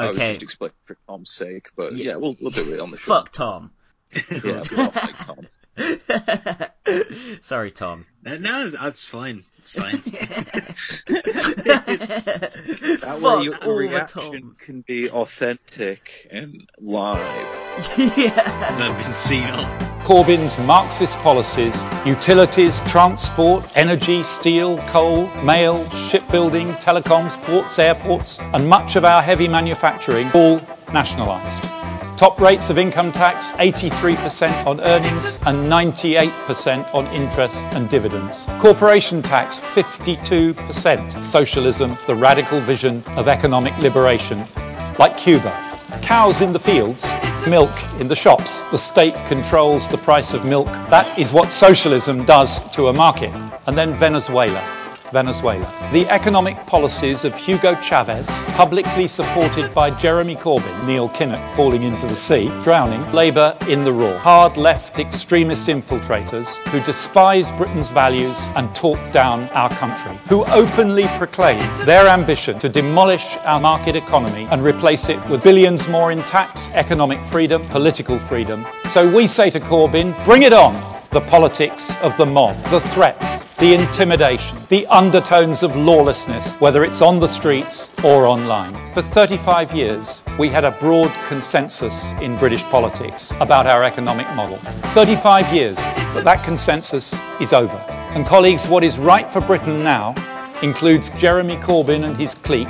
I was Okay. just explaining for Tom's sake, but yeah, we'll we'll do it on the show. Fuck Tom. Yeah, we like Tom. Sorry, Tom. No, it's, it's fine. It's fine. That way, your all reaction can be authentic and live. yeah. I've been seen on. Corbyn's Marxist policies, utilities, transport, energy, steel, coal, mail, shipbuilding, telecoms, ports, airports, and much of our heavy manufacturing all nationalised. Top rates of income tax 83% on earnings and 98% on interest and dividends. Corporation tax 52%. Socialism, the radical vision of economic liberation, like Cuba. Cows in the fields, milk in the shops. The state controls the price of milk. That is what socialism does to a market. And then Venezuela. Venezuela. The economic policies of Hugo Chavez, publicly supported by Jeremy Corbyn, Neil Kinnock falling into the sea, drowning, Labour in the raw. Hard left extremist infiltrators who despise Britain's values and talk down our country, who openly proclaim their ambition to demolish our market economy and replace it with billions more in tax, economic freedom, political freedom. So we say to Corbyn, bring it on! The politics of the mob, the threats, the intimidation, the undertones of lawlessness, whether it's on the streets or online. For 35 years, we had a broad consensus in British politics about our economic model. 35 years, but that consensus is over. And colleagues, what is right for Britain now includes Jeremy Corbyn and his clique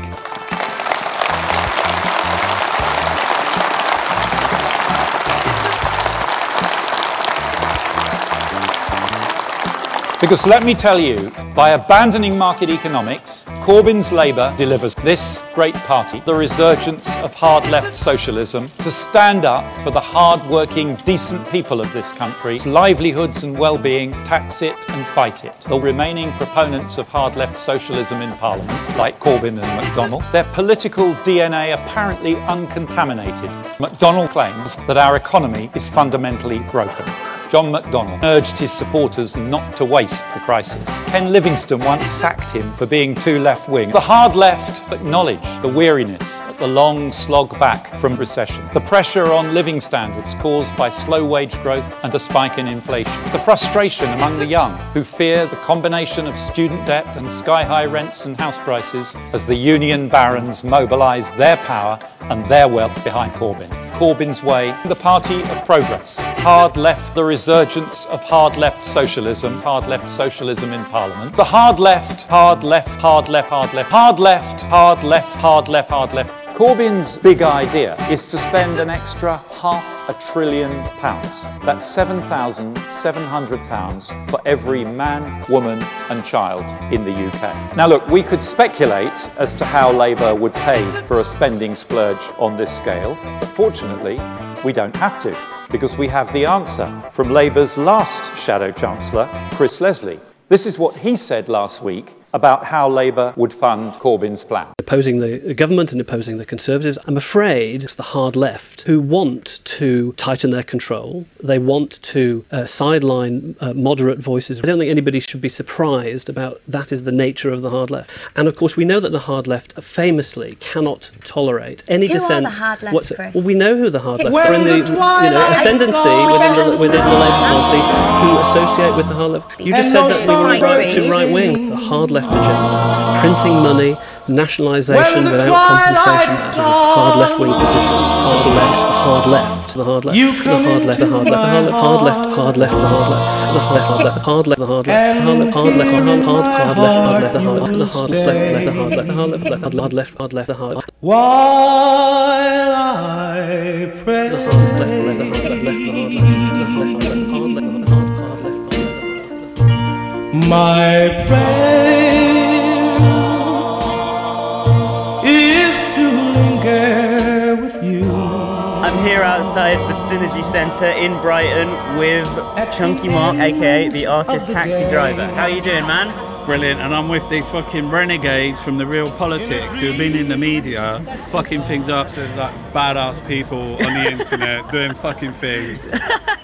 Because let me tell you, by abandoning market economics, Corbyn's Labour delivers this great party the resurgence of hard left socialism to stand up for the hard working, decent people of this country, livelihoods and well being, tax it and fight it. The remaining proponents of hard left socialism in Parliament, like Corbyn and McDonnell, their political DNA apparently uncontaminated. McDonnell claims that our economy is fundamentally broken. John McDonnell urged his supporters not to waste the crisis. Ken Livingstone once sacked him for being too left wing. The hard left acknowledge the weariness at the long slog back from recession, the pressure on living standards caused by slow wage growth and a spike in inflation, the frustration among the young who fear the combination of student debt and sky high rents and house prices as the union barons mobilise their power and their wealth behind Corbyn. Corbyn's way, the party of progress. Hard left, the resurgence of hard left socialism, hard left socialism in Parliament. The hard left, hard left, hard left, hard left, hard left, hard left, hard left, hard left. Corbyn's big idea is to spend an extra half a trillion pounds. That's £7,700 for every man, woman, and child in the UK. Now, look, we could speculate as to how Labour would pay for a spending splurge on this scale, but fortunately, we don't have to because we have the answer from Labour's last Shadow Chancellor, Chris Leslie. This is what he said last week about how Labour would fund Corbyn's plan. opposing the government and opposing the Conservatives. I'm afraid it's the hard left who want to tighten their control. They want to uh, sideline uh, moderate voices. I don't think anybody should be surprised about that is the nature of the hard left. And of course, we know that the hard left famously cannot tolerate any Who are dissent. the hard left, what's- Chris? Well, we know who the hard left are in the, the you know ascendancy falls within the, within the Labour Party who associate with the hard left. You just said that we were right to right wing. The hard left agenda, printing money, nationalisation without compensation to the hard left wing position. Hard left, the hard left, the hard left, the hard left, the hard left, the hard left, hard left, hard left, the hard left, the hard left, the hard left, hard left, hard left, hard left, hard hard left, hard left, the hard the hard left, left, the hard left, the hard left, left, hard left, hard left, the hard While I pray. the hard left, left, the hard left, left, the hard left, the hard left, hard left, hard My prayer is to linger with you. I'm here outside the Synergy Centre in Brighton with Chunky Mark, aka the artist taxi driver. How are you doing, man? Brilliant, and I'm with these fucking renegades from the real politics who've been in the media, fucking things up to like badass people on the internet doing fucking things.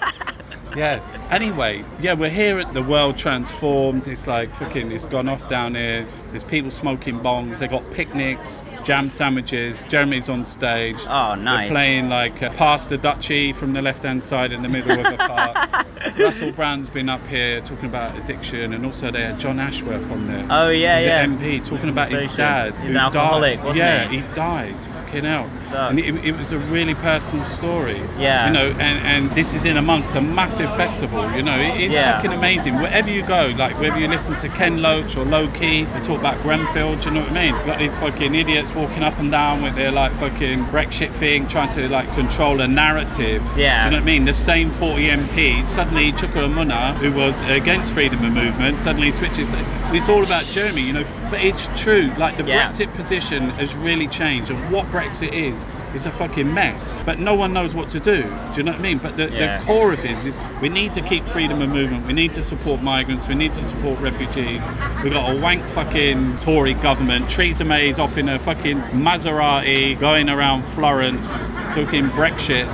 Yeah. Anyway, yeah, we're here at the World Transformed. It's like fucking, it's gone off down here. There's people smoking bongs. They got picnics, jam sandwiches. Jeremy's on stage. Oh, nice. They're playing like uh, past the dutchie from the left hand side in the middle of the park. Russell Brand's been up here talking about addiction, and also they had John Ashworth on there. Oh, yeah, yeah. MP talking about his dad. He's an alcoholic, died. wasn't yeah, he? he died. Fucking hell. Sucks. And it, it was a really personal story. Yeah. You know, and, and this is in amongst a massive festival. You know, it, it's Yeah. fucking amazing. Wherever you go, like whether you listen to Ken Loach or Lowkey, they talk about Grenfell. Do you know what I mean? You've got these fucking idiots walking up and down with their like fucking Brexit thing, trying to like control a narrative. Yeah. Do you know what I mean? The same 40 MPs suddenly Chuka Umunna, who was against freedom of movement, suddenly switches. It's all about Jeremy, you know. But it's true. Like the Yeah. Brexit position has really changed, and what Brexit is. Is a fucking mess, but no one knows what to do. Do you know what I mean? But the, Yeah. the core of it is, is we need to keep freedom of movement. We need to support migrants. We need to support refugees. We've got a wank fucking Tory government. Theresa May's off in a fucking Maserati going around Florence talking Brexit.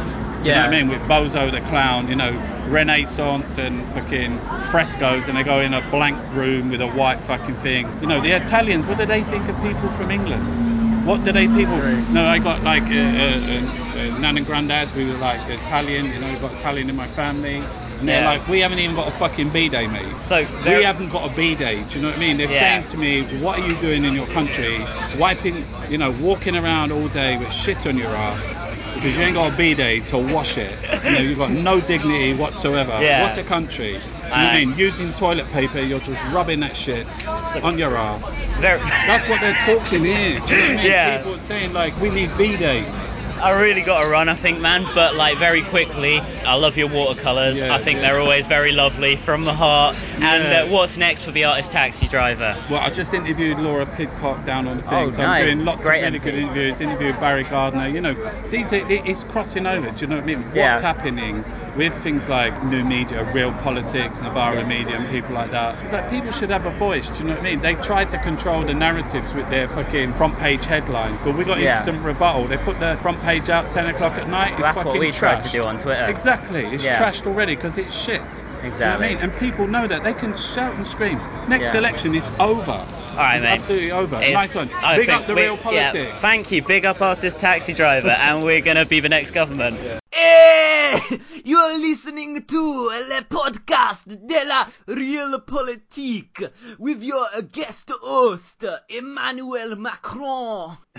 Do you know Yeah. what I mean? With Bozo the clown, you know, Renaissance and fucking frescoes, and they go in a blank room with a white fucking thing. You know, the Italians, what do they think of people from England? What do they people? No, I got like a, a nan and granddad who were like Italian. You know, I've got Italian in my family, and they're Yeah. like, we haven't even got a fucking b day, mate. So We haven't got a b day. Do you know what I mean? They're Yeah. saying to me, what are you doing in your country? Wiping, you know, walking around all day with shit on your ass because you ain't got a b day to wash it. You know, you've got no dignity whatsoever. Yeah. What a country. Do you know what I mean? Using toilet paper, you're just rubbing that shit on your ass. That's what they're talking here. Do you know what I mean? Yeah. People are saying like we need B days. I really got to run, I think, man. But like very quickly, I love your watercolors. Yeah, I think yeah. they're always very lovely from the heart. Yeah. And uh, what's next for the artist taxi driver? Well, I just interviewed Laura Pidcock down on the thing. Oh, so nice. I'm doing lots Great of really MP. good interviews. Interviewed Barry Gardiner. You know, these are, it's crossing over. Do you know what I mean? What's happening with things like new media, real politics, Novara media, and people like that? It's like people should have a voice. Do you know what I mean? They try to control the narratives with their fucking front page headlines, but we got Yeah. instant rebuttal. They put the front page out 10 o'clock at night. It's That's what we tried to do on Twitter. Exactly. It's Yeah. trashed already because it's shit. Exactly. Do you know what I mean? And people know that they can shout and scream. Next Yeah. election is over. All right, it's mate. absolutely over. It's- nice one. I Big up the we- real yeah, politics. thank you. Big up artist taxi driver, and we're gonna be the next government. Eh, you're listening to le podcast de la Real Politique with your guest host, Emmanuel Macron.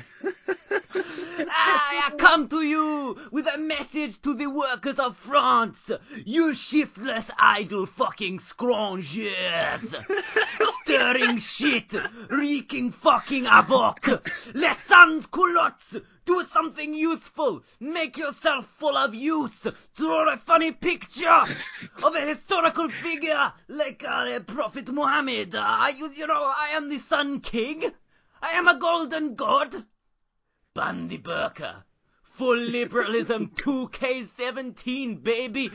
I come to you with a message to the workers of France. You shiftless, idle fucking scroungers. Stirring shit, reeking fucking havoc. Les sans culottes. Do something useful. Make yourself full of use. Draw a funny picture of a historical figure like uh, Prophet Muhammad. Uh, you, you know, I am the Sun King. I am a golden god. Bandy Burker. Full liberalism 2K17, baby.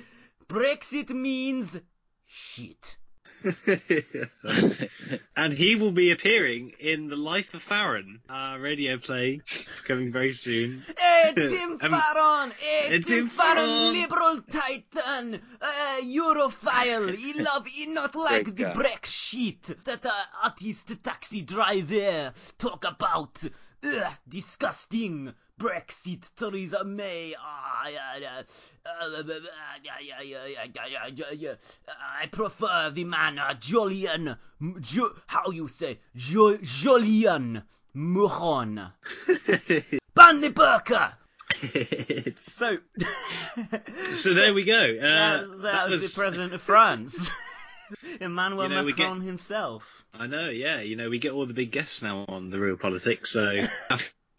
Brexit means shit. and he will be appearing in The Life of Farron, uh, radio play. It's coming very soon. Hey, Tim Um, Farron! Hey, Tim, Tim Farron, liberal titan! Uh, Europhile! He love, he not like Great the guy. Brexit that uh, artist taxi driver talk about. Ugh, disgusting. Brexit, Theresa May. I prefer the manner uh, Julian. How you say jo, Jolian Moron. Ban the burqa. so, so there we go. Uh, that, that, that was, the president of France. Emmanuel you know, Macron get, himself. I know, yeah. You know, we get all the big guests now on the real politics, so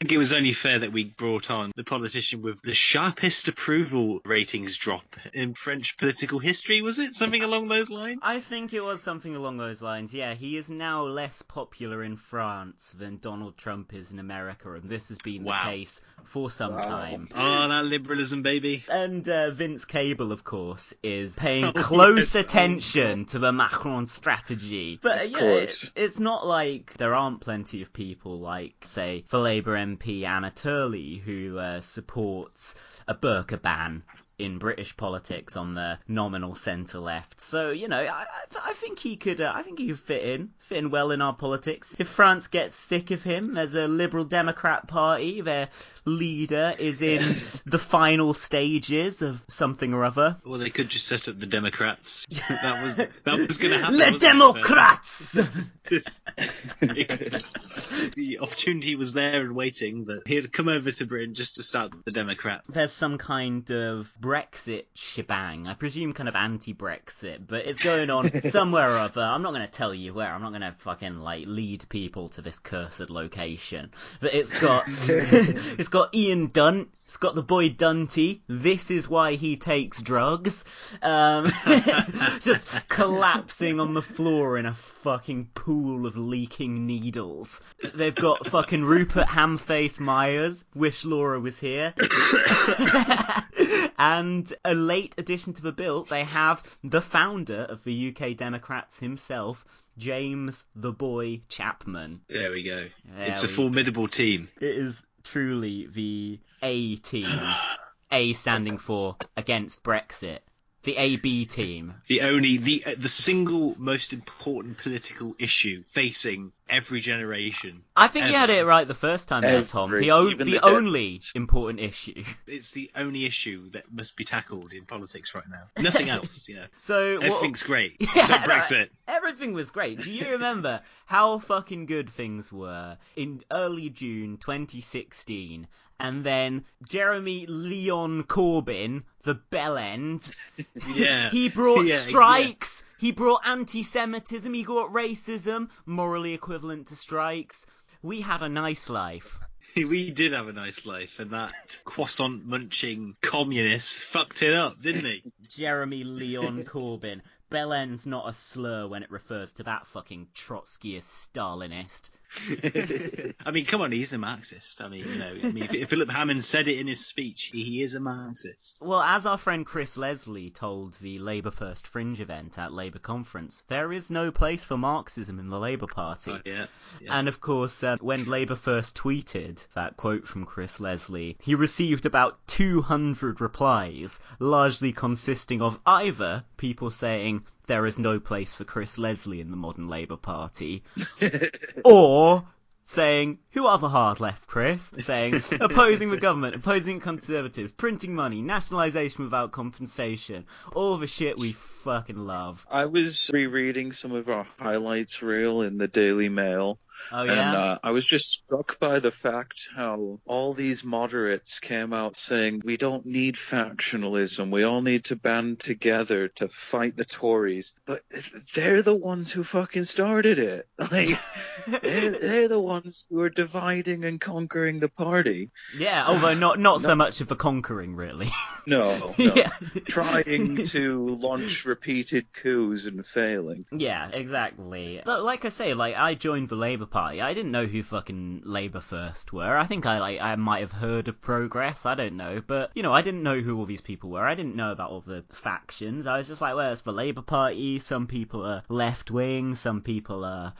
think it was only fair that we brought on the politician with the sharpest approval ratings drop in French political history. Was it something along those lines? I think it was something along those lines. Yeah, he is now less popular in France than Donald Trump is in America, and this has been Wow. the case for some time. Oh, that liberalism, baby. And uh, Vince Cable, of course, is paying Oh, close yes. attention to the Macron strategy. But uh, yeah, it, it's not like there aren't plenty of people like, say, for Labour MP Anna Turley, who uh, supports a burqa ban in British politics on the nominal centre left. So you know, I, I, think he could. Uh, I think he could fit in, fit in well in our politics. If France gets sick of him as a Liberal Democrat Party, their leader is in the final stages of something or other. Well, they could just set up the Democrats. that was that was going to happen. Les? Democrats. the opportunity was there and waiting, but he had come over to Britain just to start the Democrat. There's some kind of Brexit shebang. I presume kind of anti-Brexit, but it's going on somewhere or other. I'm not going to tell you where. I'm not going to fucking like lead people to this cursed location. But it's got it's got Ian Dunt. It's got the boy Dunty. This is why he takes drugs. Um, just collapsing on the floor in a fucking pool of leaking needles. They've got fucking Rupert Hamface Myers. Wish Laura was here. And a late addition to the bill, they have the founder of the UK Democrats himself, James the Boy Chapman. There we go. There it's a we- formidable team. It is truly the A team. A standing for against Brexit. The AB team. The only the uh, the single most important political issue facing every generation. I think you had it right the first time there, Tom. The, o- the the only Dems. important issue. It's the only issue that must be tackled in politics right now. Nothing else, you know. So what- Everything's great. Yeah, Except no, Brexit. Everything was great. Do you remember how fucking good things were in early June 2016? And then Jeremy Leon Corbyn, the bell end, Yeah. he brought Yeah, strikes. He brought anti-Semitism. He brought racism, morally equivalent to strikes. We had a nice life. We did have a nice life, and that croissant munching communist fucked it up, didn't he? Jeremy Leon Corbyn. Bell end's not a slur when it refers to that fucking Trotskyist Stalinist. I mean, come on, he's a Marxist. I mean, you know, I mean, if Philip Hammond said it in his speech, he, he is a Marxist. Well, as our friend Chris Leslie told the Labour First Fringe event at Labour Conference, there is no place for Marxism in the Labour Party. Oh, yeah, yeah. And of course, uh, when Labour first tweeted that quote from Chris Leslie, he received about 200 replies, largely consisting of either people saying, there is no place for Chris Leslie in the modern Labour Party, or saying, who are the hard left, Chris? Saying, opposing the government, opposing conservatives, printing money, nationalisation without compensation, all the shit we fucking love. I was rereading some of our highlights reel in the Daily Mail, Oh, and uh, I was just struck by the fact how all these moderates came out saying we don't need factionalism, we all need to band together to fight the Tories. But they're the ones who fucking started it. Like they're, they're the ones who are dividing and conquering the party. yeah, although not, not so much of the conquering, really. No, no. yeah. trying to launch repeated coups and failing. Yeah, exactly. But like I say, like I joined the Labour Party. I didn't know who fucking Labour First were. I think I like I might have heard of Progress. I don't know, but you know, I didn't know who all these people were. I didn't know about all the factions. I was just like, well, it's the Labour Party. Some people are left wing. Some people are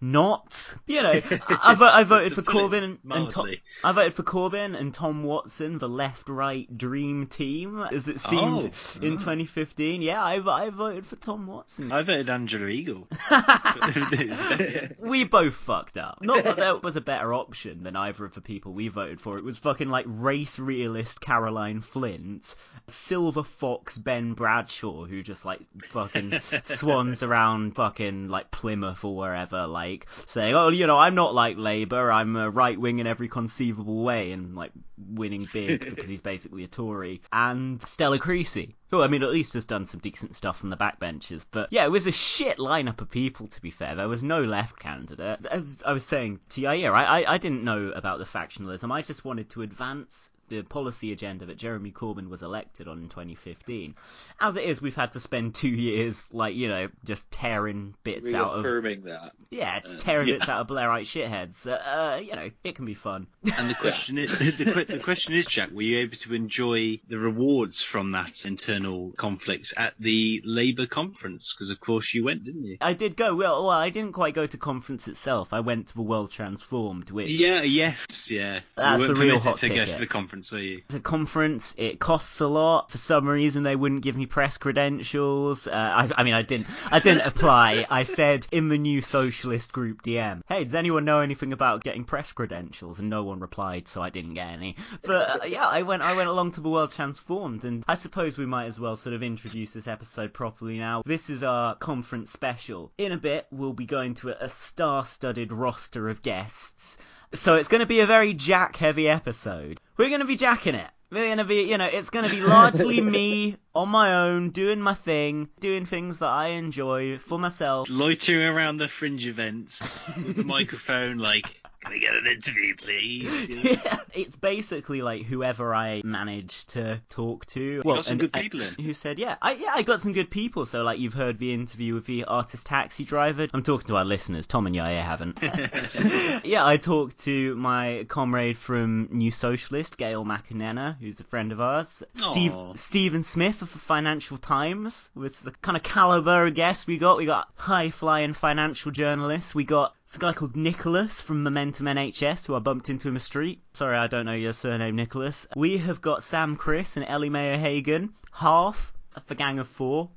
not. You know, I, I, vo- I voted for To put it Corbyn and, and Tom. I voted for Corbyn and Tom Watson, the left-right dream team, as it seemed Oh, in oh. 2015. Yeah, I, I voted for Tom Watson. I voted Angela Eagle. we both fucked up. Not that there was a better option than either of the people we voted for. It was fucking like race realist Caroline Flint, silver fox Ben Bradshaw, who just like fucking swans around fucking like Plymouth or wherever, like saying, "Oh, you know, I'm not like Labour. I'm a right wing in every conceivable way," and like winning big because he's basically a Tory. And Stella Creasy, who I mean, at least has done some decent stuff on the backbenches. But yeah, it was a shit lineup of people. To be fair, there was no left candidate. As I was saying to Yair, I, I I didn't know about the factionalism. I just wanted to advance the policy agenda that Jeremy Corbyn was elected on in 2015. As it is, we've had to spend two years, like you know, just tearing bits out of Reaffirming that. yeah, just tearing yeah. bits out of Blairite shitheads. Uh, you know, it can be fun. And the question is, the, the question is, Jack, were you able to enjoy the rewards from that internal conflict at the Labour conference? Because of course you went, didn't you? I did go. Well, well, I didn't quite go to conference itself. I went to the World Transformed, which Yeah, yes, yeah. That's you weren't the real permitted hot to go to the conference, were you? the conference it costs a lot. For some reason they wouldn't give me press credentials. Uh, I, I mean i didn't i didn't apply. I said in the new socialist group dm hey does anyone know anything about getting press credentials? And no one replied so i didn't get any. But uh, yeah i went i went along to the world transformed and i suppose we might as well sort of introduce this episode properly now. This is our conference special. In a bit we'll be going to a, a star-studded roster of guests. So it's going to be a very jack heavy episode. We're going to be jacking it. We're going to be, you know, it's going to be largely me on my own, doing my thing, doing things that I enjoy for myself. Loitering around the fringe events with the microphone, like, can I get an interview, please? You know? Yeah, it's basically like whoever I manage to talk to. Well, got some good I- people in. Who said, yeah, I, yeah, I got some good people. So, like, you've heard the interview with the artist taxi driver. I'm talking to our listeners. Tom and Yaya haven't. yeah, I talked to my comrade from New Socialist, Gail McInerney, who's a friend of ours. Steve, Stephen Smith of the Financial Times was the kind of caliber of guest we got. We got high flying financial journalists. We got this guy called Nicholas from Momentum NHS, who I bumped into in the street. Sorry, I don't know your surname, Nicholas. We have got Sam Kriss and Ellie Mae O'Hagan, half of the Gang of Four.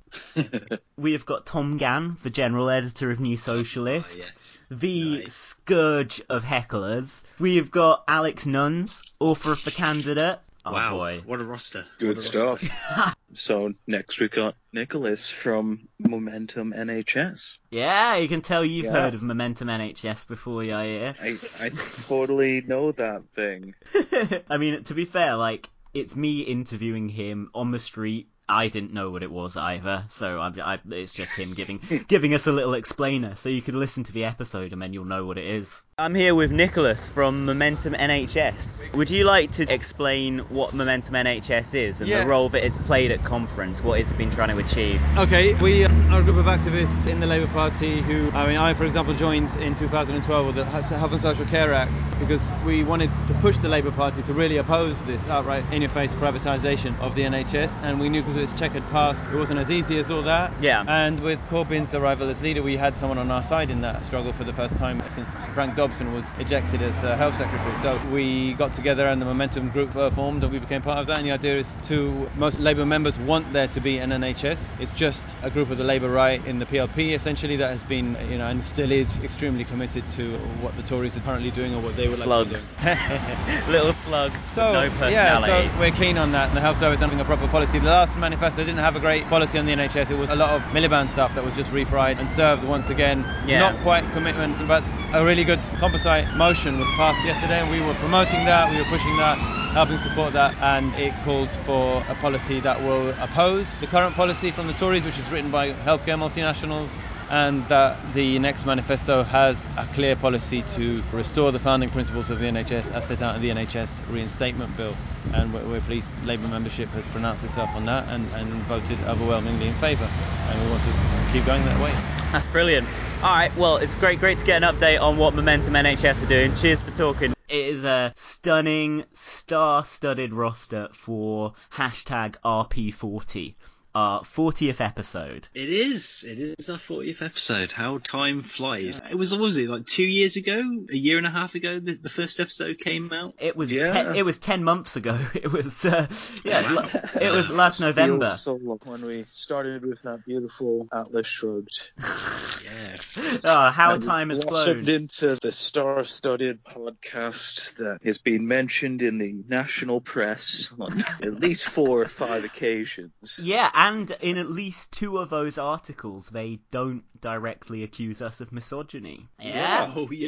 we have got Tom Gann, the general editor of New Socialist Ah, yes. the Nice. scourge of hecklers. We've got Alex Nunns, author of The Candidate. Oh wow, boy. what a roster. Good What a roster. stuff. so next we got Nicholas from Momentum NHS. Yeah, you can tell you've Yeah. heard of Momentum NHS before, yeah, I I totally know that thing. I mean, to be fair, like, it's me interviewing him on the street. I didn't know what it was either, so I, I, it's just him giving giving us a little explainer, so you could listen to the episode and then you'll know what it is. I'm here with Nicholas from Momentum NHS. Would you like to explain what Momentum NHS is and Yeah. the role that it's played at conference, what it's been trying to achieve? Okay, we uh, are a group of activists in the Labour Party who, I mean, I, for example, joined in 2012 with the Health and Social Care Act because we wanted to push the Labour Party to really oppose this outright in your face privatisation of the NHS. And we knew because of its checkered past, it wasn't as easy as all that. Yeah. And with Corbyn's arrival as leader, we had someone on our side in that struggle for the first time since Frank Dobson was ejected as uh, Health Secretary. So we got together and the Momentum Group uh, formed and we became part of that. And the idea is to, most Labour members want there to be an NHS. It's just a group of the Labour right in the PLP essentially that has been, you know, and still is extremely committed to what the Tories are currently doing or what they were Slugs. like to be. Little slugs So, with no yeah, personality. so we're keen on that. And the Health Service having a proper policy. The last manifesto didn't have a great policy on the NHS. It was a lot of Miliband stuff that was just refried and served once again. Yeah. Not quite commitment, but a really good composite motion was passed yesterday, and we were promoting that. We were pushing that. Helping support that, and it calls for a policy that will oppose the current policy from the Tories, which is written by healthcare multinationals, and that the next manifesto has a clear policy to restore the founding principles of the NHS as set out in the NHS reinstatement bill. And we're, we're pleased Labour membership has pronounced itself on that and, and voted overwhelmingly in favour. And we want to keep going that way. That's brilliant. All right, well, it's great, great to get an update on what Momentum NHS are doing. Cheers for talking. It is a stunning, star-studded roster for hashtag RP40, our 40th episode. It is. It is our 40th episode. How time flies. It was, what was it, like two years ago? A year and a half ago, the, the first episode came out? It was Yeah. ten, it was ten months ago. It was uh, yeah, Wow. it was last November. Feels so long when we started with that beautiful Atlas Shrugged. Yeah. Oh, how And time has blossomed flown. into the star-studded podcast that has been mentioned in the national press on at least four or five occasions. Yeah, and in at least two of those articles, they don't directly accuse us of misogyny. Yeah, Oh, yeah.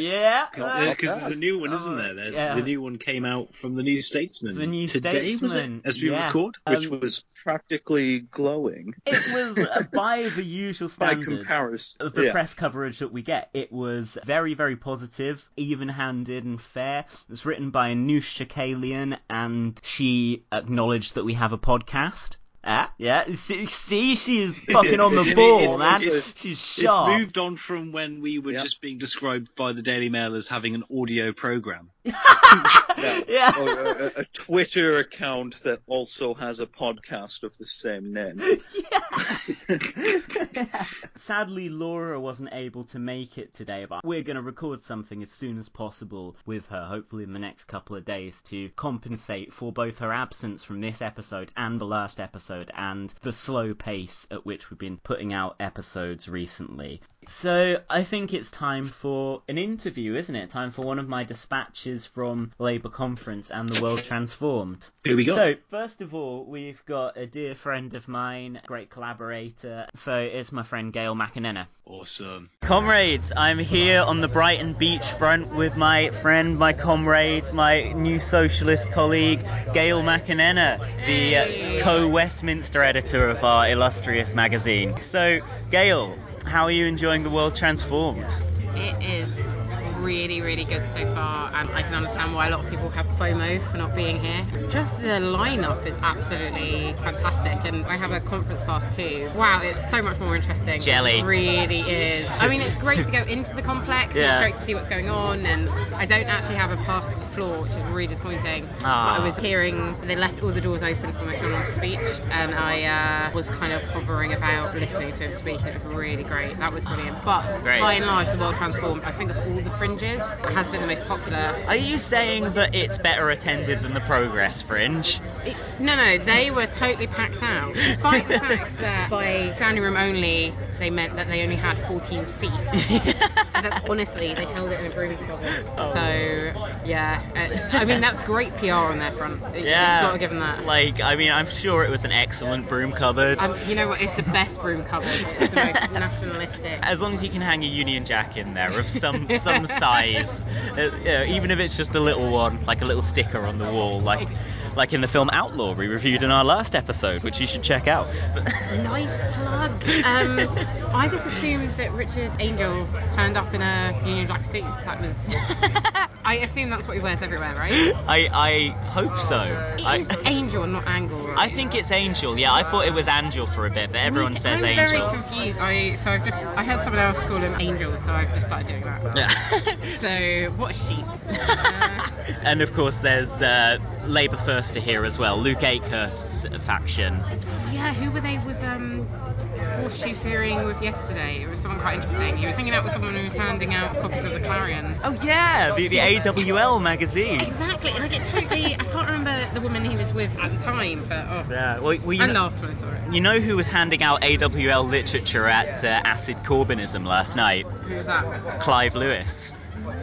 yeah. Because uh, there's a new one, isn't Oh, there? There's- yeah. The new one came out from the New Statesman. The New Today, was it? As we yeah. record? Which Um, was practically glowing It was uh, by the usual by standards. comparison. of the Yeah. press coverage that we get. It was very, very positive, even-handed, and fair. It was written by Anoosh Chakelian, and she acknowledged that we have a podcast. Ah, yeah. See, see she's fucking on the ball, man. It's- She's It's moved on from when we were Yeah. just being described by the Daily Mail as having an audio program. Yeah. Or a, a Twitter account that also has a podcast of the same name. Sadly, Laura wasn't able to make it today, but we're going to record something as soon as possible with her, hopefully in the next couple of days, to compensate for both her absence from this episode and the last episode, and the slow pace at which we've been putting out episodes recently. So, I think it's time for an interview, isn't it? Time for one of my dispatches from Labour Conference and the World Transformed. Here we go. So, first of all, we've got a dear friend of mine, great collaborator. So, it's my friend Gail McInerney. Awesome. Comrades, I'm here on the Brighton beach front with my friend, my comrade, my new socialist colleague, Gail McInerney, the uh, co Westminster editor of our illustrious magazine. So, Gail, how are you enjoying the world transformed? It is really, really good so far, and I can understand why a lot of people have FOMO for not being here. Just the lineup is absolutely fantastic, and I have a conference pass too. Wow, it's so much more interesting. Jelly. It really is. I mean, it's great to go into the complex, Yeah. it's great to see what's going on, and I don't actually have a pass to the floor, which is really disappointing. Ah. But I was hearing they left all the doors open for McDonnell's speech, and I uh, was kind of hovering about listening to him speak. It was really great. That was brilliant. But Great. by and large, the world transformed. I think of all the fringes, has been the most popular. Are you saying that it's better attended than the Progress Fringe? It- no, no, they were totally packed out. Despite the fact that by standing room only, they meant that they only had 14 seats. that, honestly, they held it in a broom closet. Oh. So, yeah. Uh, I mean, that's great PR on their front. Yeah. You've got to give them that. Like, I mean, I'm sure it was an excellent broom cupboard. Um, you know what? It's the best broom cupboard. It's the most nationalistic. As long as you can hang a Union Jack in there of some some size, uh, you know, even if it's just a little one, like a little sticker on the wall, like like in the film Outlaw we reviewed in our last episode, which you should check out. Nice plug. Um, I just assumed that Richard Angel turned up in a Union Jack suit. That was. I assume that's what he wears everywhere, right? I I hope so. It I, is Angel, not Angle. Right? I think it's Angel. Yeah, I thought it was Angel for a bit, but everyone Me too. says I'm Angel. very confused. I so I've just I heard someone else call him Angel, so I've just started doing that. Yeah. So what a sheep. Uh, and of course, there's uh, Labour First here as well. Luke Akehurst's faction. yeah, who were they with um horseshoe fearing with yesterday? It was someone quite interesting. He was hanging out with someone who was handing out copies of the Clarion. Oh yeah, the, the AWL magazine. Exactly, and I get totally. I can't remember the woman he was with at the time, but oh, Yeah. Well, well you I know, laughed when I saw it. You know who was handing out AWL literature at uh, Acid Corbynism last night? Who was that? Clive Lewis.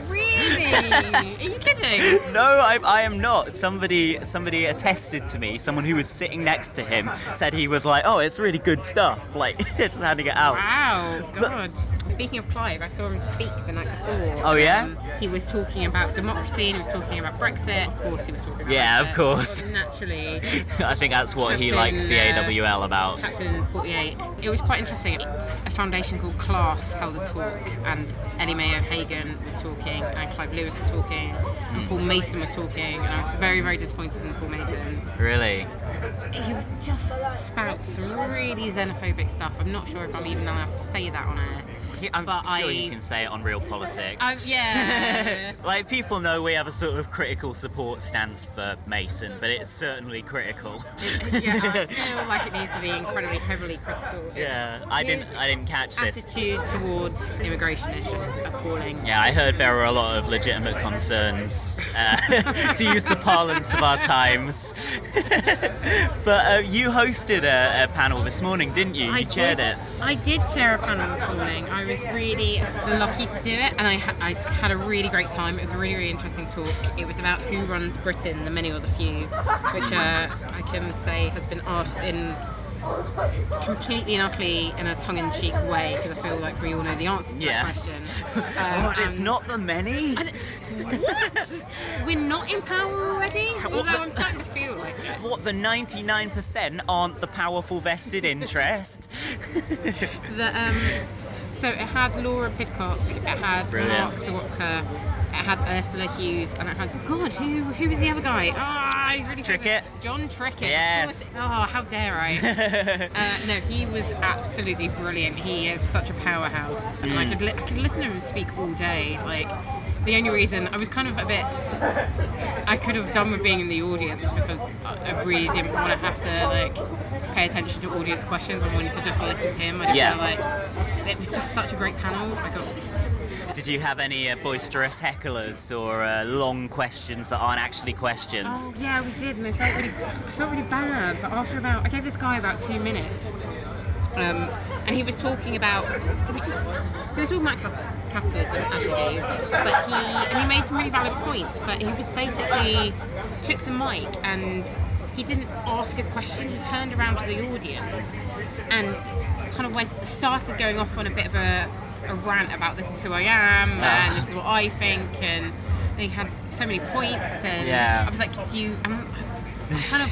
Really? Are you kidding? No, I, I am not. Somebody somebody attested to me. Someone who was sitting next to him said he was like, "Oh, it's really good stuff." Like just handing it out. Wow, God. Speaking of Clive, I saw him speak the night before. Oh, yeah? Um, he was talking about democracy and he was talking about Brexit. Of course, he was talking about Yeah, of Brexit. course. Naturally. I think that's what he likes the uh, AWL about. Captain 48. It was quite interesting. It's a foundation called Class held a talk, and Ellie Mae O'Hagan was talking, and Clive Lewis was talking, and Paul Mason was talking, and I was very, very disappointed in Paul Mason. Really? He just spouts some really xenophobic stuff. I'm not sure if I'm even allowed to say that on air. I'm But sure I- you can say it on Real Politics. Um, yeah. like people know we have a sort of critical support stance for Mason, but it's certainly critical. yeah, I feel like it needs to be incredibly heavily critical. Yeah, I didn't I didn't catch this. Attitude towards immigration is just appalling. Yeah, I heard there were a lot of legitimate concerns, uh, to use the parlance of our times. but uh, you hosted a, a panel this morning, didn't you? You I chaired did, it. I did chair a panel this morning. I was really lucky to do it, and I, ha- I had a really great time. It was a really, really interesting talk. It was about who runs Britain, the many or the few, which uh, I can say has been asked in completely and utterly in a tongue-in-cheek way because I feel like we all know the answer to Yeah. that question. Oh, and it's not the many. What? We're not in power already? What Although the- I'm starting to feel like it. What the 99% aren't the powerful vested interest? that um so it had Laura Pidcock, it had Brilliant. Mark Serwotka, it had Ursula Huws, and it had God, who who was the other guy? Ah, he's really Trickett? famous. Jon Trickett. Yes. Oh, how dare I? uh, no, he was absolutely brilliant. He is such a powerhouse, and I Mm. could li- I could listen to him speak all day. Like the only reason I was kind of a bit. I could have done with being in the audience because I really didn't want to have to like pay attention to audience questions. I wanted to just listen to him. I just Yeah. felt like it was just such a great panel. I got Did you have any uh, boisterous hecklers or uh, long questions that aren't actually questions? Oh yeah, we did, and I felt really, I felt really bad. But after about, I gave this guy about two minutes, um, and he was talking about, it was just, he was talking about capitalism as you do, but he, and he made some really valid points. But he was basically took the mic and he didn't ask a question. He turned around to the audience and kind of went, started going off on a bit of a, a rant about this is who I am Ah. and this is what I think and. He had so many points, and Yeah. I was like, "Do you?" I'm, I kind of,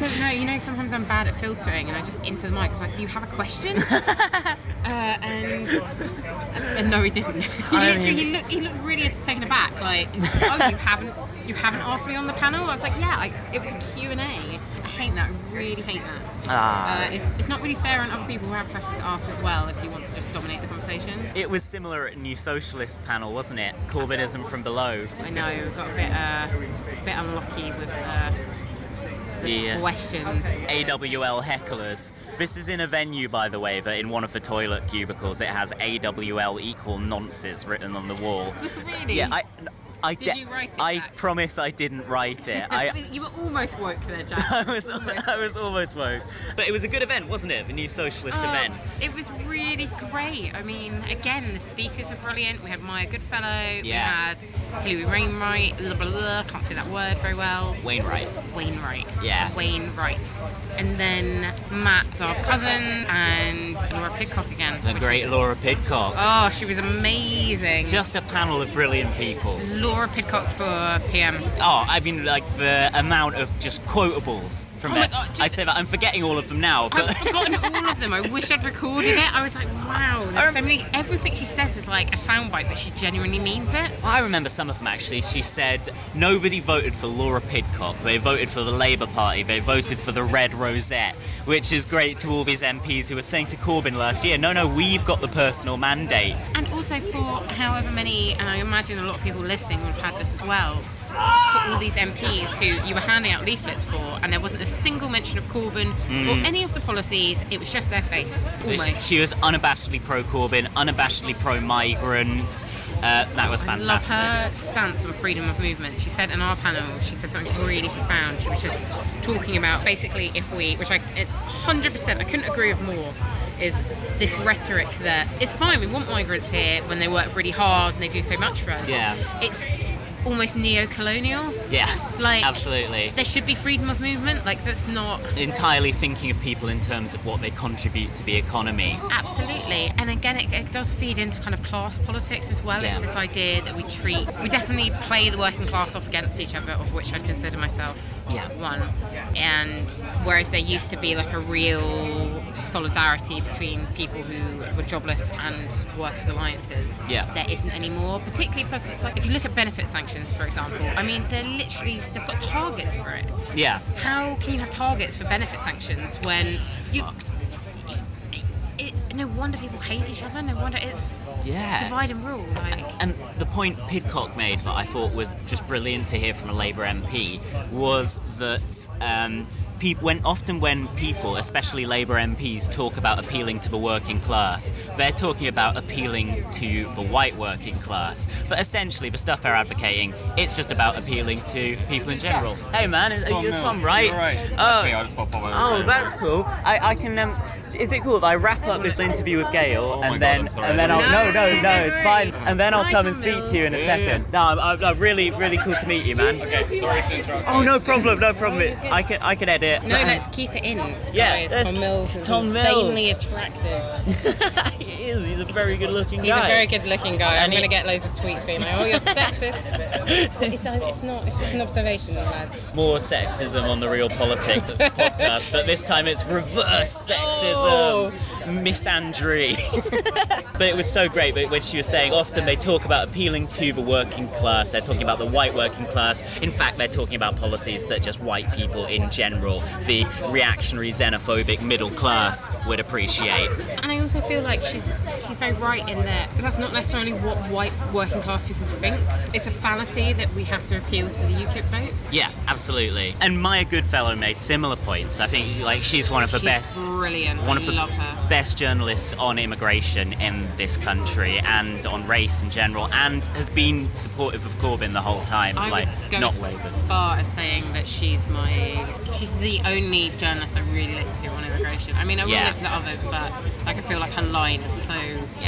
don't know. You know, sometimes I'm bad at filtering, and I just into the mic I was like, "Do you have a question?" uh, and and no, he didn't. he I literally, mean- he looked, he looked really taken aback. Like, "Oh, you haven't, you haven't asked me on the panel?" I was like, "Yeah, I, it was a Q and A." I hate that. I really hate that. Ah. Uh, it's, it's not really fair on other people who have questions to ask as well. If you want to just dominate the conversation. It was similar at New Socialist panel, wasn't it? Corbynism from below. I know, we got a bit, uh, a bit unlucky with uh, the questions. AWL hecklers. This is in a venue, by the way, that in one of the toilet cubicles it has AWL equal nonces written on the wall. really? Yeah, I. I Did you write it I back? promise I didn't write it. I, you were almost woke there, Jack. I was I was almost woke. But it was a good event, wasn't it? The new socialist Oh, event. It was really great. I mean, again, the speakers were brilliant. We had Maya Goodfellow. Yeah. We had Hilary Wainwright. Blah, blah, blah. Can't say that word very well. Wainwright. Wainwright. Yeah. Wainwright. And then Matt Zarb-Cousin and Laura Pidcock again. The great was- Laura Pidcock. Oh, she was amazing. Just a panel of brilliant people. Laura Pidcock for PM. Oh, I mean, like the amount of just quotables from Oh there. God, just- I say that I'm forgetting all of them now, but I've forgotten all of them. I wish I'd recorded it. I was like, wow, there's so many. Everything she says is like a soundbite, but she genuinely means it. I remember some of them actually. She said nobody voted for Laura Pidcock. They voted for the Labour Party. They voted for the Red Rosette, which is great to all these MPs who were saying to Corbyn last year, no, no, we've got the personal mandate. And also for however many, and I imagine a lot of people listening will have had this as well, for all these MPs who you were handing out leaflets for, and there wasn't a single mention of Corbyn or Mm. any of the policies. It was just their face, almost. She was unabashedly pro Corbyn, unabashedly pro migrant. Uh, that was I love fantastic. her stance on freedom of movement. She said in our panel, she said something really profound. She was just talking about basically if we, which I 100%, I couldn't agree with more, is this rhetoric that it's fine, we want migrants here when they work really hard and they do so much for us. Yeah. It's almost neo-colonial. Yeah, Like absolutely. there should be freedom of movement. Like that's not Entirely thinking of people in terms of what they contribute to the economy. Absolutely, and again, it, it does feed into kind of class politics as well. Yeah. It's this idea that we treat, we definitely play the working class off against each other, of which I'd consider myself Yeah. one. And whereas there used to be like a real solidarity between people who were jobless and workers' alliances, Yeah. there isn't anymore. Particularly because it's like if you look at benefit sanctions, for example, I mean, they're literally they've got targets for it. Yeah. How can you have targets for benefit sanctions when you? It, no wonder people hate each other. No wonder it's Yeah. divide and rule. Like And the point Pidcock made that I thought was just brilliant to hear from a Labour MP was that um, peop when often when people, especially Labour MPs, talk about appealing to the working class, they're talking about appealing to the white working class. But essentially, the stuff they're advocating, it's just about appealing to people in general. Hey man, are Tom you Mills, Tom, right? you're right. Oh, That's me, I just popped over and oh, that's cool. I, I can. Um, is it cool if I wrap up this interview with Gail Oh and God, then I'm sorry, and then I I'll didn't- no no No, no no, it's fine and then I'll come and speak to you in a second. No, I'm, I'm, I'm really really cool to meet you, man. Okay, sorry to interrupt. Oh no problem, no problem. Oh, I can I can edit. no, let's keep it in. Yeah, guys. let's Tom keep- Mills is Tom insanely Mills. attractive. he is. He's a very good looking He's guy. He's a very good-looking guy. And I'm he- gonna get loads of tweets being like, "Oh, you're sexist." it's, uh, it's not. It's just an observation, lads. More sexism on the Real Politics podcast, but this time it's reverse sexism. Um, misandry. but it was so great. But when she was saying, often they talk about appealing to the working class. They're talking about the white working class. In fact, they're talking about policies that just white people in general, the reactionary, xenophobic middle class, would appreciate. And I also feel like she's she's very right in that that's not necessarily what white working class people think. It's a fallacy that we have to appeal to the UKIP vote. Yeah, absolutely. And Maya Goodfellow made similar points. I think like she's one of the She's best brilliant. One of the best journalists on immigration in this country and on race in general, and has been supportive of Corbyn the whole time. I like, would go not as Labour. far as saying that she's my she's the only journalist I really listen to on immigration. I mean, I will Yeah. listen to others, but like I feel like her line is so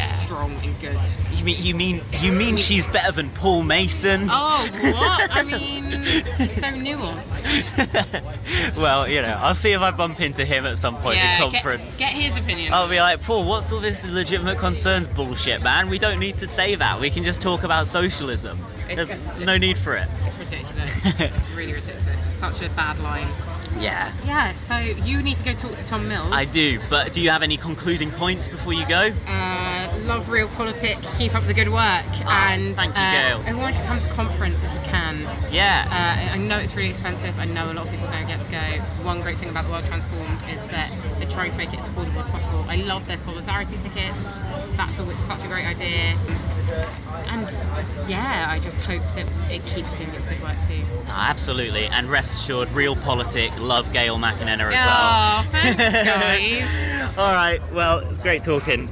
strong and good. You mean you mean you mean she's better than Paul Mason? Oh, what? I mean, he's so nuanced. well, you know, I'll see if I bump into him at some point yeah, in conference. Get, get his opinion. I'll be like, Paul, what's all this legitimate concerns bullshit, man? We don't need to say that. We can just talk about socialism. It's There's just- no need for it. It's ridiculous. it's really ridiculous. It's such a bad line. Yeah. Yeah, so you need to go talk to Tom Mills. I do, but do you have any concluding points before you go? Uh, love real politics, keep up the good work, and thank you, uh, Gail. everyone should come to conference if you can. Yeah. Uh, I know it's really expensive. I know a lot of people don't get to go. One great thing about the World Transformed is that they're trying to make it as affordable as possible. I love their solidarity tickets. That's always such a great idea. And yeah, I just hope that it keeps doing its good work too. Ah, absolutely, and rest assured, real politic, love Gail McEnena as Oh, well. thanks, guys. All right, well, it's great talking.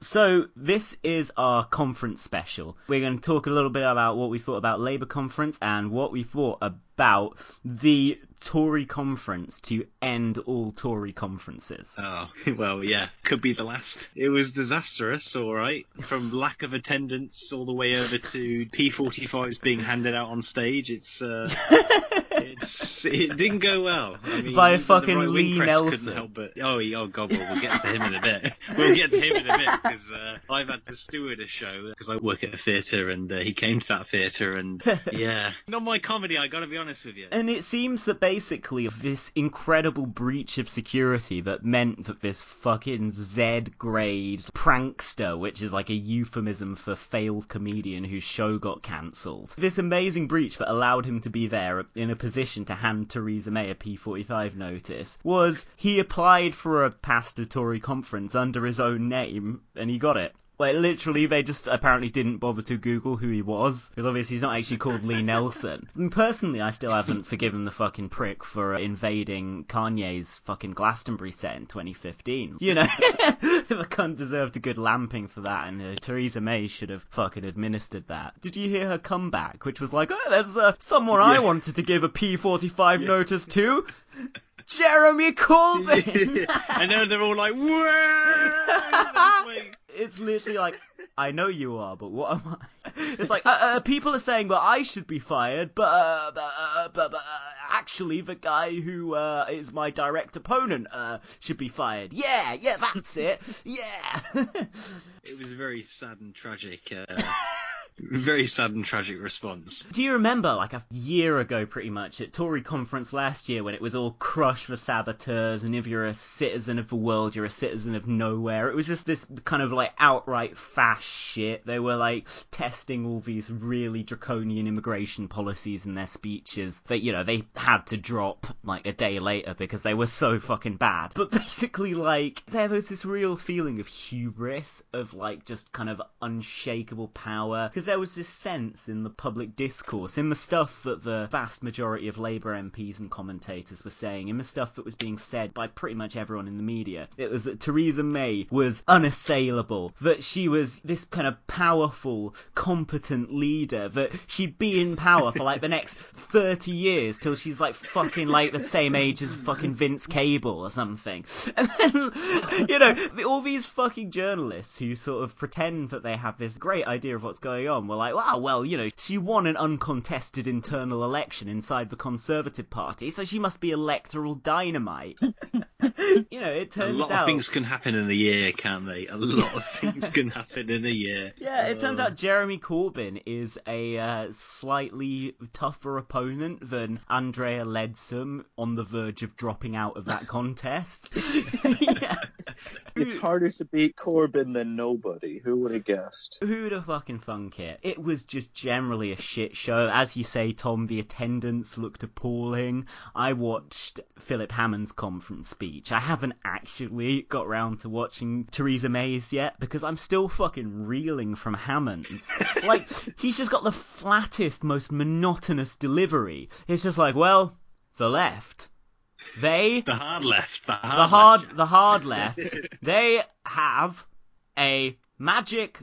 So this is our conference special. We're going to talk a little bit about what we thought about Labour conference and what we thought about the Tory conference to end all Tory conferences. Oh, well, yeah, could be the last. It was disastrous, all right. From lack of attendance all the way over to P45s being handed out on stage. It's, uh, it's, it didn't go well. I mean, By fucking right-wing Lee Nelson. Couldn't help but, oh, he- oh, God, well, we'll get to him in a bit. We'll get to him in a bit because uh, I've had to steward a show because I work at a theatre and uh, he came to that theatre and, yeah. Not my comedy, I gotta be honest with you. And it seems that basically this incredible breach of security that meant that this fucking Z grade prankster, which is like a euphemism for failed comedian whose show got cancelled, this amazing breach that allowed him to be there in a position to hand Theresa May a P45 notice was he applied for a pastor Tory conference under his own name and he got it. Like literally, they just apparently didn't bother to Google who he was because obviously he's not actually called Lee Nelson. And personally, I still haven't forgiven the fucking prick for uh, invading Kanye's fucking Glastonbury set in 2015. You know, the cunt deserved a good lamping for that, and uh, Theresa May should have fucking administered that. Did you hear her comeback, which was like, oh, there's uh, someone I wanted to give a P45 notice to. Jeremy Corbyn. I know they're all like, whoa! It's literally like, I know you are, but what am I? It's like, uh, uh, people are saying, well, I should be fired, but, uh, but, uh, but, but uh, actually, the guy who uh, is my direct opponent uh, should be fired. Yeah, yeah, that's it. Yeah. It was a very sad and tragic, uh, very and tragic response. Do you remember, like a year ago, pretty much, at Tory conference last year, when it was all crush for saboteurs, and if you're a citizen of the world, you're a citizen of nowhere. It was just this kind of like outright fast shit. They were like testing all these really draconian immigration policies in their speeches that you know they had to drop like a day later because they were so fucking bad. But basically, like there was this real feeling of hubris, of like just kind of unshakable power, because there was this sense in the public discourse, in the stuff that the vast majority of Labour MPs and commentators were saying, in the stuff that was being said by pretty much everyone in the media. It was that Theresa May was unassailable, that she was this kind of powerful, competent leader, that she'd be in power for like the next 30 years till she's like fucking like the same age as fucking Vince Cable or something. And then, you know, all these fucking journalists who sort of pretend that they have this great idea of what's going on were like, wow, well, you know, she won an uncontested internal election inside the Conservative Party, so she must be electoral dynamite. you know, it turns out. A turns lot out. of things can happen in a year, can't they? A lot of things can happen in a year. Yeah, it turns Uh, out Jeremy Corbyn is a uh, slightly tougher opponent than Andrea Leadsom on the verge of dropping out of that contest. yeah. It's harder to beat Corbyn than nobody. Who would have guessed? Who'd have fucking thunk it? It was just generally a shit show. As you say, Tom, the attendance looked appalling. I watched Philip Hammond's conference speech. I haven't actually got round to watching Theresa May's yet because I'm still fucking reeling from Hammond's. like, he's just got the flattest, most monotonous delivery. It's just like, well, the left. They The hard left. The hard, the hard left. the hard left they have a magic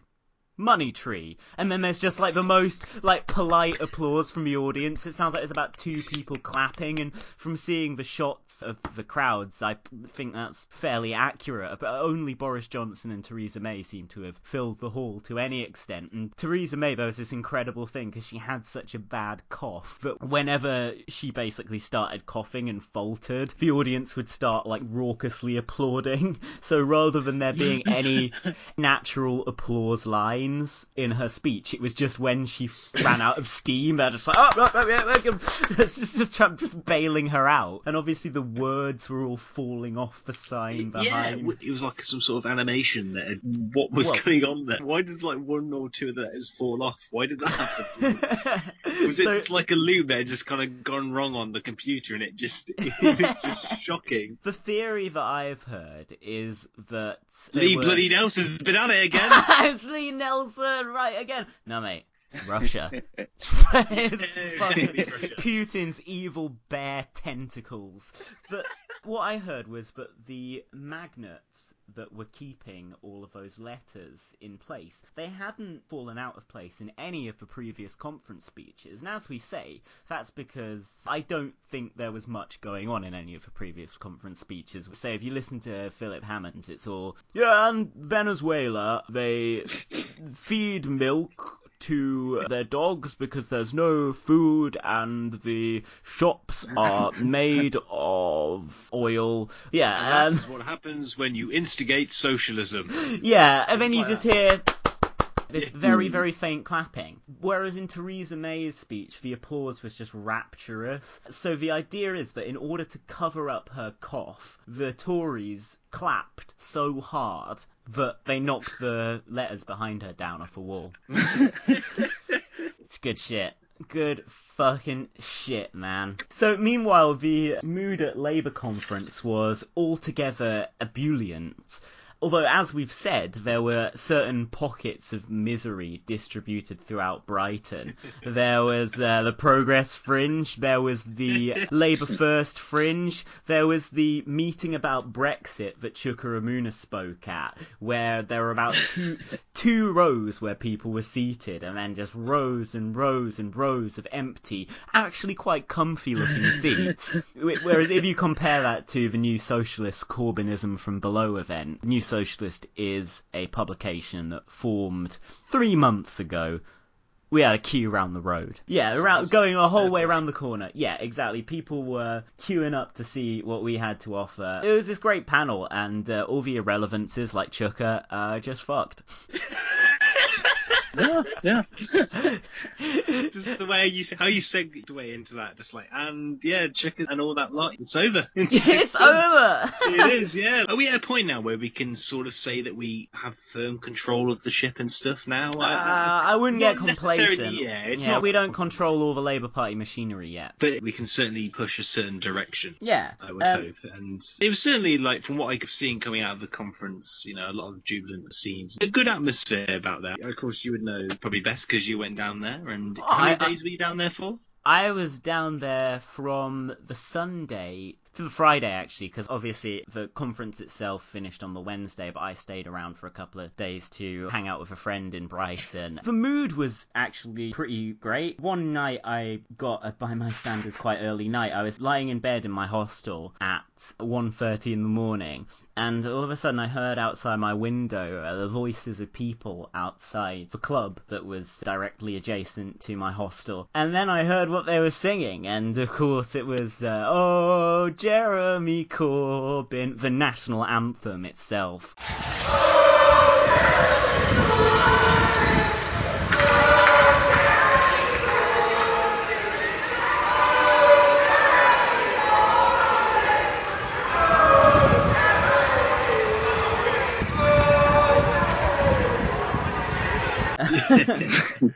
money tree. And then there's just like the most like polite applause from the audience. It sounds like there's about two people clapping. And from seeing the shots of the crowds i think that's fairly accurate. But only boris johnson and theresa may seem to have filled the hall to any extent. And theresa may there was this incredible thing because she had such a bad cough that whenever she basically started coughing and faltered the audience would start like raucously applauding. So rather than there being any natural applause lines in her speech. It was just when she ran out of steam, they're just like, oh, oh, oh, yeah, yeah, it's just, just Trump just bailing her out. And obviously the words were all falling off the sign behind. w- it was like some sort of animation there. What was Well- going on there? Why did like one or two of the letters fall off? Why did that happen? Was it just like a loop that had just kind of gone wrong on the computer and it just it just shocking? The theory that I've heard is that Lee were- bloody Nelson's been at it again. it's Lee Nelson, right again. No, mate. Russia. it's fucking Putin's evil bear tentacles. But what I heard was that the magnets that were keeping all of those letters in place, they hadn't fallen out of place in any of the previous conference speeches. And as we say, that's because I don't think there was much going on in any of the previous conference speeches. Say, if you listen to Philip Hammond's, it's all, yeah, and Venezuela, they feed milk to their dogs because there's no food and the shops are made of oil. Yeah, And that's um, what happens when you instigate socialism. yeah, and then It's you like just hear this very, hmm. very faint clapping. Whereas in Theresa May's speech, the applause was just rapturous. So the idea is that in order to cover up her cough, the Tories clapped so hard that they knocked the letters behind her down off a wall. It's good shit. Good fucking shit, man. So, meanwhile, the mood at Labour conference was altogether ebullient. Although, as we've said, there were certain pockets of misery distributed throughout Brighton. There was uh, the Progress Fringe, there was the Labour First Fringe, there was the meeting about Brexit that Chuka Umunna spoke at, where there were about two, two rows where people were seated, and then just rows and rows and rows of empty, actually quite comfy looking seats. Whereas if you compare that to the New Socialist Corbynism from Below event, New Socialist is a publication that formed three months ago. We had a queue around the road. Yeah, around, going the whole way around the corner. Yeah, exactly. People were queuing up to see what we had to offer. It was this great panel, and uh, all the irrelevances like Chuka uh, just fucked. Yeah, yeah. just the way you how you segued way into that, just like and yeah, chicken and all that lot. It's over. It's, It's over. it is. Yeah. Are we at a point now where we can sort of say that we have firm control of the ship and stuff now? Uh, I wouldn't get complacent. yeah, it's yeah, not- we don't control all the Labour Party machinery yet. but we can certainly push a certain direction. Yeah, I would um, hope. And it was certainly like from what I could seen coming out of the conference, you know, a lot of jubilant scenes. A good atmosphere about that. Of course, you would know probably best because you went down there. And how many I- days were you down there for? I was down there from the Sunday to the Friday actually, because obviously the conference itself finished on the Wednesday, but I stayed around for a couple of days to hang out with a friend in Brighton. The mood was actually pretty great. One night I got a, by my standards, quite early night. I was lying in bed in my hostel at 1.30 in the morning, and all of a sudden I heard outside my window uh, the voices of people outside the club that was directly adjacent to my hostel. And then I heard what they were singing, and of course it was, uh, Oh, Jeremy Corbyn, the national anthem itself.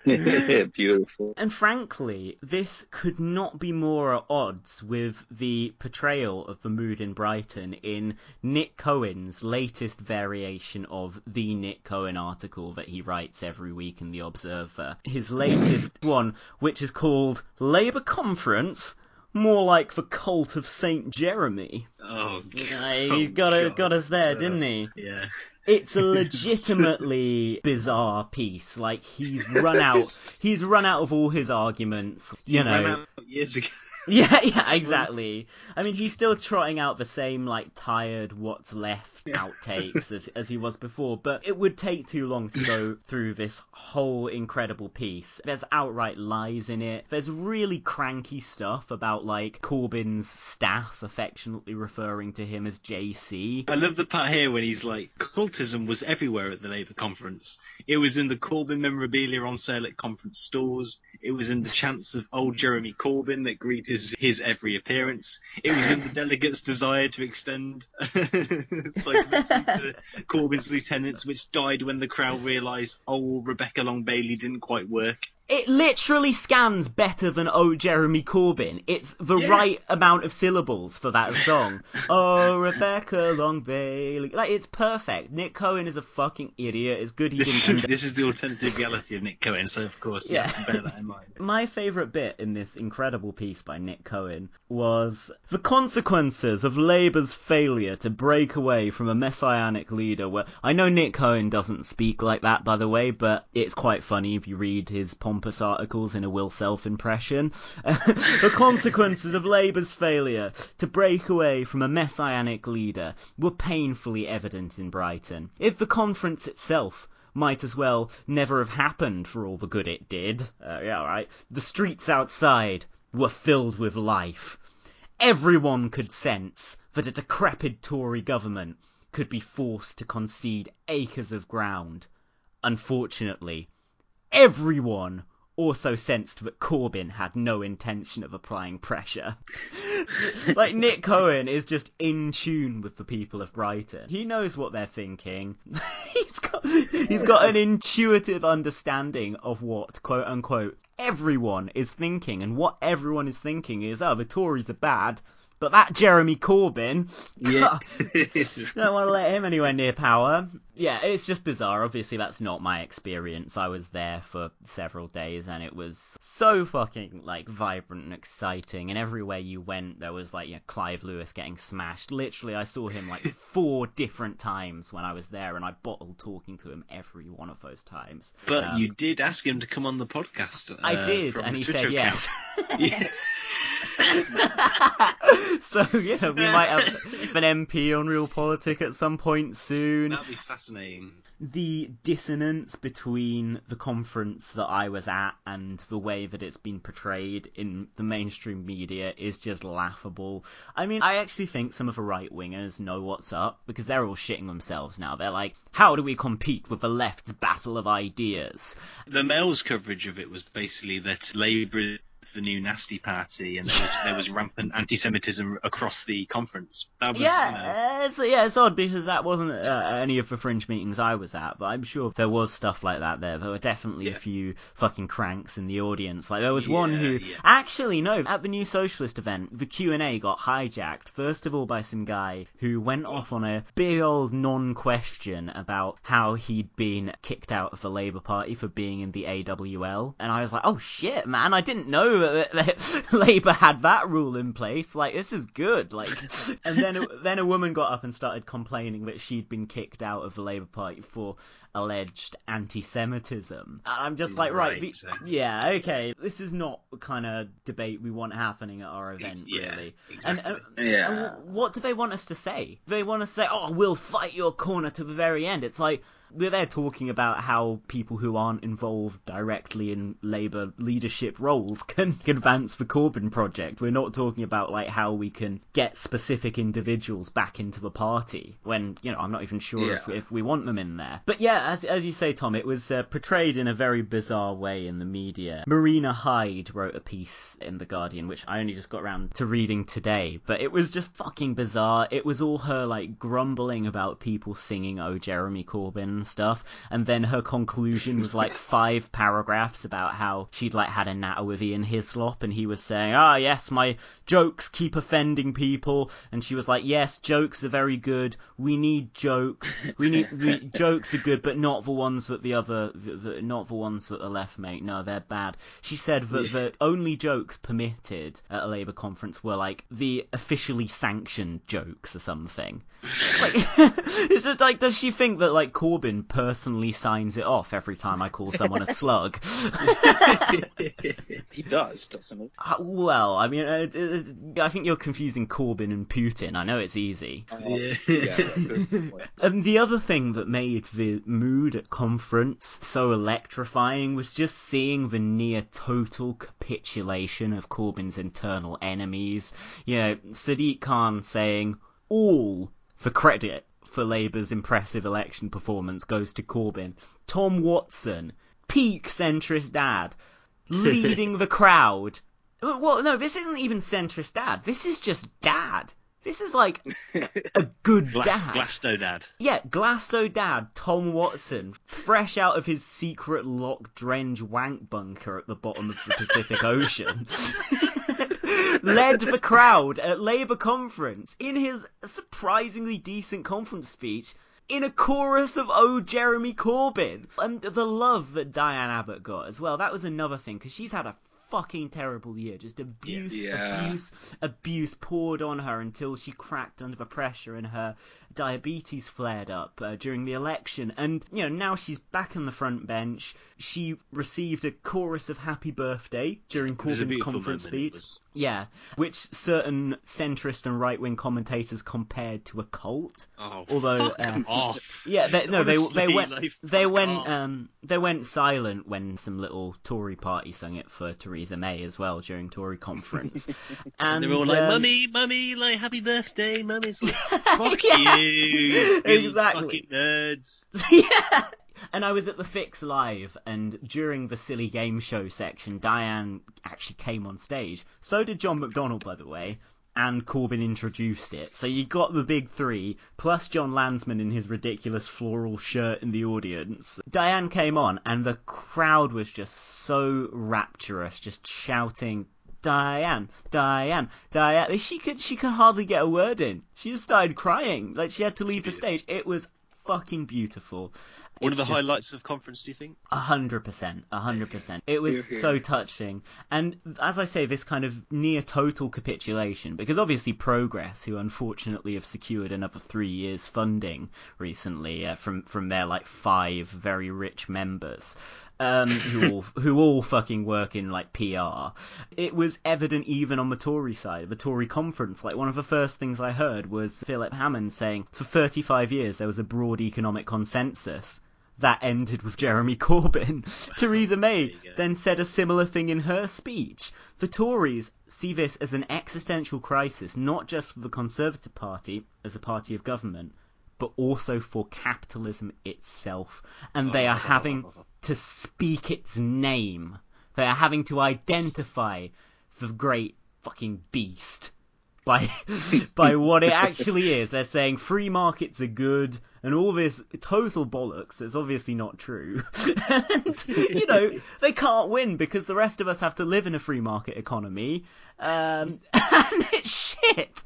Beautiful. And frankly, this could not be more at odds with the portrayal of the mood in Brighton in Nick Cohen's latest variation of the Nick Cohen article that he writes every week in The Observer. His latest one, which is called Labour Conference. More like the cult of Saint Jeremy. Oh, Yeah, he got, God. got us there, didn't he? Yeah. It's a legitimately bizarre piece. Like he's run out, he's run out of all his arguments. You He know, years ago. yeah, yeah, exactly. I mean, he's still trotting out the same like tired, what's left outtakes as as he was before, but it would take too long to go through this whole incredible piece. There's outright lies in it. There's really cranky stuff about like Corbyn's staff affectionately referring to him as JC. I love the part here when he's like, cultism was everywhere at the Labour conference. It was in the Corbyn memorabilia on sale at conference stores. It was in the chants of old Jeremy Corbyn that greeted his, his every appearance. It was in the delegates' desire to extend to Corbyn's lieutenants, which died when the crowd realised, oh, Rebecca Long Bailey didn't quite work. It literally scans better than Oh Jeremy Corbyn. It's the Yeah. right amount of syllables for that song. oh Rebecca Long Bailey. Like it's perfect. Nick Cohen is a fucking idiot. It's good he This, didn't end this is the alternative reality of Nick Cohen, so of course you Yeah. have to bear that in mind. My favourite bit in this incredible piece by Nick Cohen was the consequences of Labour's failure to break away from a messianic leader. Where I know Nick Cohen doesn't speak like that, by the way, but it's quite funny if you read his pompous articles in a Will Self impression. the consequences of Labour's failure to break away from a messianic leader were painfully evident in Brighton. If the conference itself might as well never have happened for all the good it did. Uh, yeah, right. The streets outside were filled with life. Everyone could sense that a decrepit Tory government could be forced to concede acres of ground. Unfortunately, everyone also sensed that Corbyn had no intention of applying pressure. like Nick Cohen is just in tune with the people of Brighton. He knows what they're thinking. he's got he's got an intuitive understanding of what quote unquote everyone is thinking and what everyone is thinking is oh the Tories are bad. But that Jeremy Corbyn, Yeah. don't want to let him anywhere near power. Yeah, it's just bizarre. Obviously, that's not my experience. I was there for several days, and it was so fucking like vibrant and exciting. And everywhere you went, there was like you know, Clive Lewis getting smashed. Literally, I saw him like four different times when I was there, and I bottled talking to him every one of those times. But Um, you did ask him to come on the podcast. I uh, did, and he Twitter said yes. account. Yeah. so you we might have an MP on Real Politic at some point soon. That'd be fascinating. The dissonance between the conference that I was at and the way that it's been portrayed in the mainstream media is just laughable. I mean, I actually think some of the right wingers know what's up because they're all shitting themselves now. They're like, how do we compete with the left's battle of ideas? The Mail's coverage of it was basically that Labour the new nasty party, and there was, there was rampant anti-Semitism across the conference. That was, you know, Yeah, uh, it's, yeah, it's odd because that wasn't uh, any of the fringe meetings I was at, but I'm sure there was stuff like that there. There were definitely a few fucking cranks in the audience. Like there was one who Yeah, yeah. actually no, at the New Socialist event, the Q and A got hijacked. First of all, by some guy who went off on a big old non-question about how he'd been kicked out of the Labour Party for being in the AWL, and I was like, oh shit, man, I didn't know but the, the, Labour had that rule in place. Like this is good. Like, and then then a woman got up and started complaining that she'd been kicked out of the Labour Party for alleged anti-Semitism. And I'm just like, right, Right, yeah, okay, this is not the kind of debate we want happening at our event, Yeah, really. exactly. And, uh, Yeah. and what do they want us to say? They want us to say, "Oh, we'll fight your corner to the very end." It's like they're there talking about how people who aren't involved directly in Labour leadership roles can advance the Corbyn project. We're not talking about like how we can get specific individuals back into the party when you know I'm not even sure if, if we want them in there. But yeah, as as you say, Tom, it was uh, portrayed in a very bizarre way in the media. Marina Hyde wrote a piece in the Guardian, which I only just got around to reading today, but it was just fucking bizarre. It was all her like grumbling about people singing "Oh Jeremy Corbyn" and stuff, and then her conclusion was like five paragraphs about how she'd like had a natter with Ian Hislop, and he was saying, "Ah, yes, my jokes keep offending people," and she was like, "Yes, jokes are very good. We need jokes. We need we, jokes are good, but not the ones that the other, the, the, not the ones that the left make. No, they're bad." She said that the only jokes permitted at a Labour conference were like the officially sanctioned jokes or something. It's like, it's just like, does she think that like Corbyn personally signs it off every time I call someone a slug? He does, doesn't he? Uh, well, I mean, it's, it's, I think you're confusing Corbyn and Putin. I know it's easy. Uh, Yeah. yeah. And the other thing that made the mood at conference so electrifying was just seeing the near total capitulation of Corbyn's internal enemies. You know, Sadiq Khan saying all the credit for Labour's impressive election performance goes to Corbyn. Tom Watson, peak centrist dad, leading the crowd. Well, no, this isn't even centrist dad. This is just dad. This is like a good Glass, dad. Glasto dad. Yeah, Glasto dad, Tom Watson, fresh out of his secret lock drench wank bunker at the bottom of the Pacific Ocean, led the crowd at Labour conference in his surprisingly decent conference speech in a chorus of "Oh Jeremy Corbyn" and the love that Diane Abbott got as well. That was another thing because she's had a fucking terrible year. Just abuse, Yeah. abuse, abuse poured on her until she cracked under the pressure and her diabetes flared up uh, during the election. And, you know, now she's back on the front bench. She received a chorus of happy birthday during It was a Corbyn's conference speech. was. Yeah, which certain centrist and right wing commentators compared to a cult. Oh, Although, off. Yeah, they, no, they Honestly, they went like, they went um they went silent when some little Tory party sung it for Theresa May as well during Tory conference. And they're all like, um, "Mummy, mummy, like happy birthday." Mummy's like, "Fuck Yeah, you, you exactly. fucking nerds." yeah. And I was at the Fix Live, and during the silly game show section, Diane actually came on stage. So did John McDonnell, by the way, and Corbyn introduced it. So you got the big three, plus Jon Lansman in his ridiculous floral shirt in the audience. Diane came on, and the crowd was just so rapturous, just shouting. Diane, Diane, Diane. She could, she could hardly get a word in. She just started crying. Like she had to leave the stage. It was fucking beautiful. One of the just- highlights of the conference, do you think? a hundred percent, a hundred percent. It was Hear, hear. so touching, and as I say, this kind of near total capitulation, because obviously Progress, who unfortunately have secured another three years funding recently uh, from from their like five very rich members. Um, who all who all fucking work in like PR. It was evident even on the Tory side, the Tory conference. Like one of the first things I heard was Philip Hammond saying, "For 35 years there was a broad economic consensus." that ended with Jeremy Corbyn. Theresa May then said a similar thing in her speech. The Tories see this as an existential crisis, not just for the Conservative Party as a party of government, but also for capitalism itself. And they are having to speak its name. They are having to identify the great fucking beast by by what it actually is. They're saying free markets are good and all this total bollocks that's obviously not true. and you know, they can't win because the rest of us have to live in a free market economy. Um, and it's shit.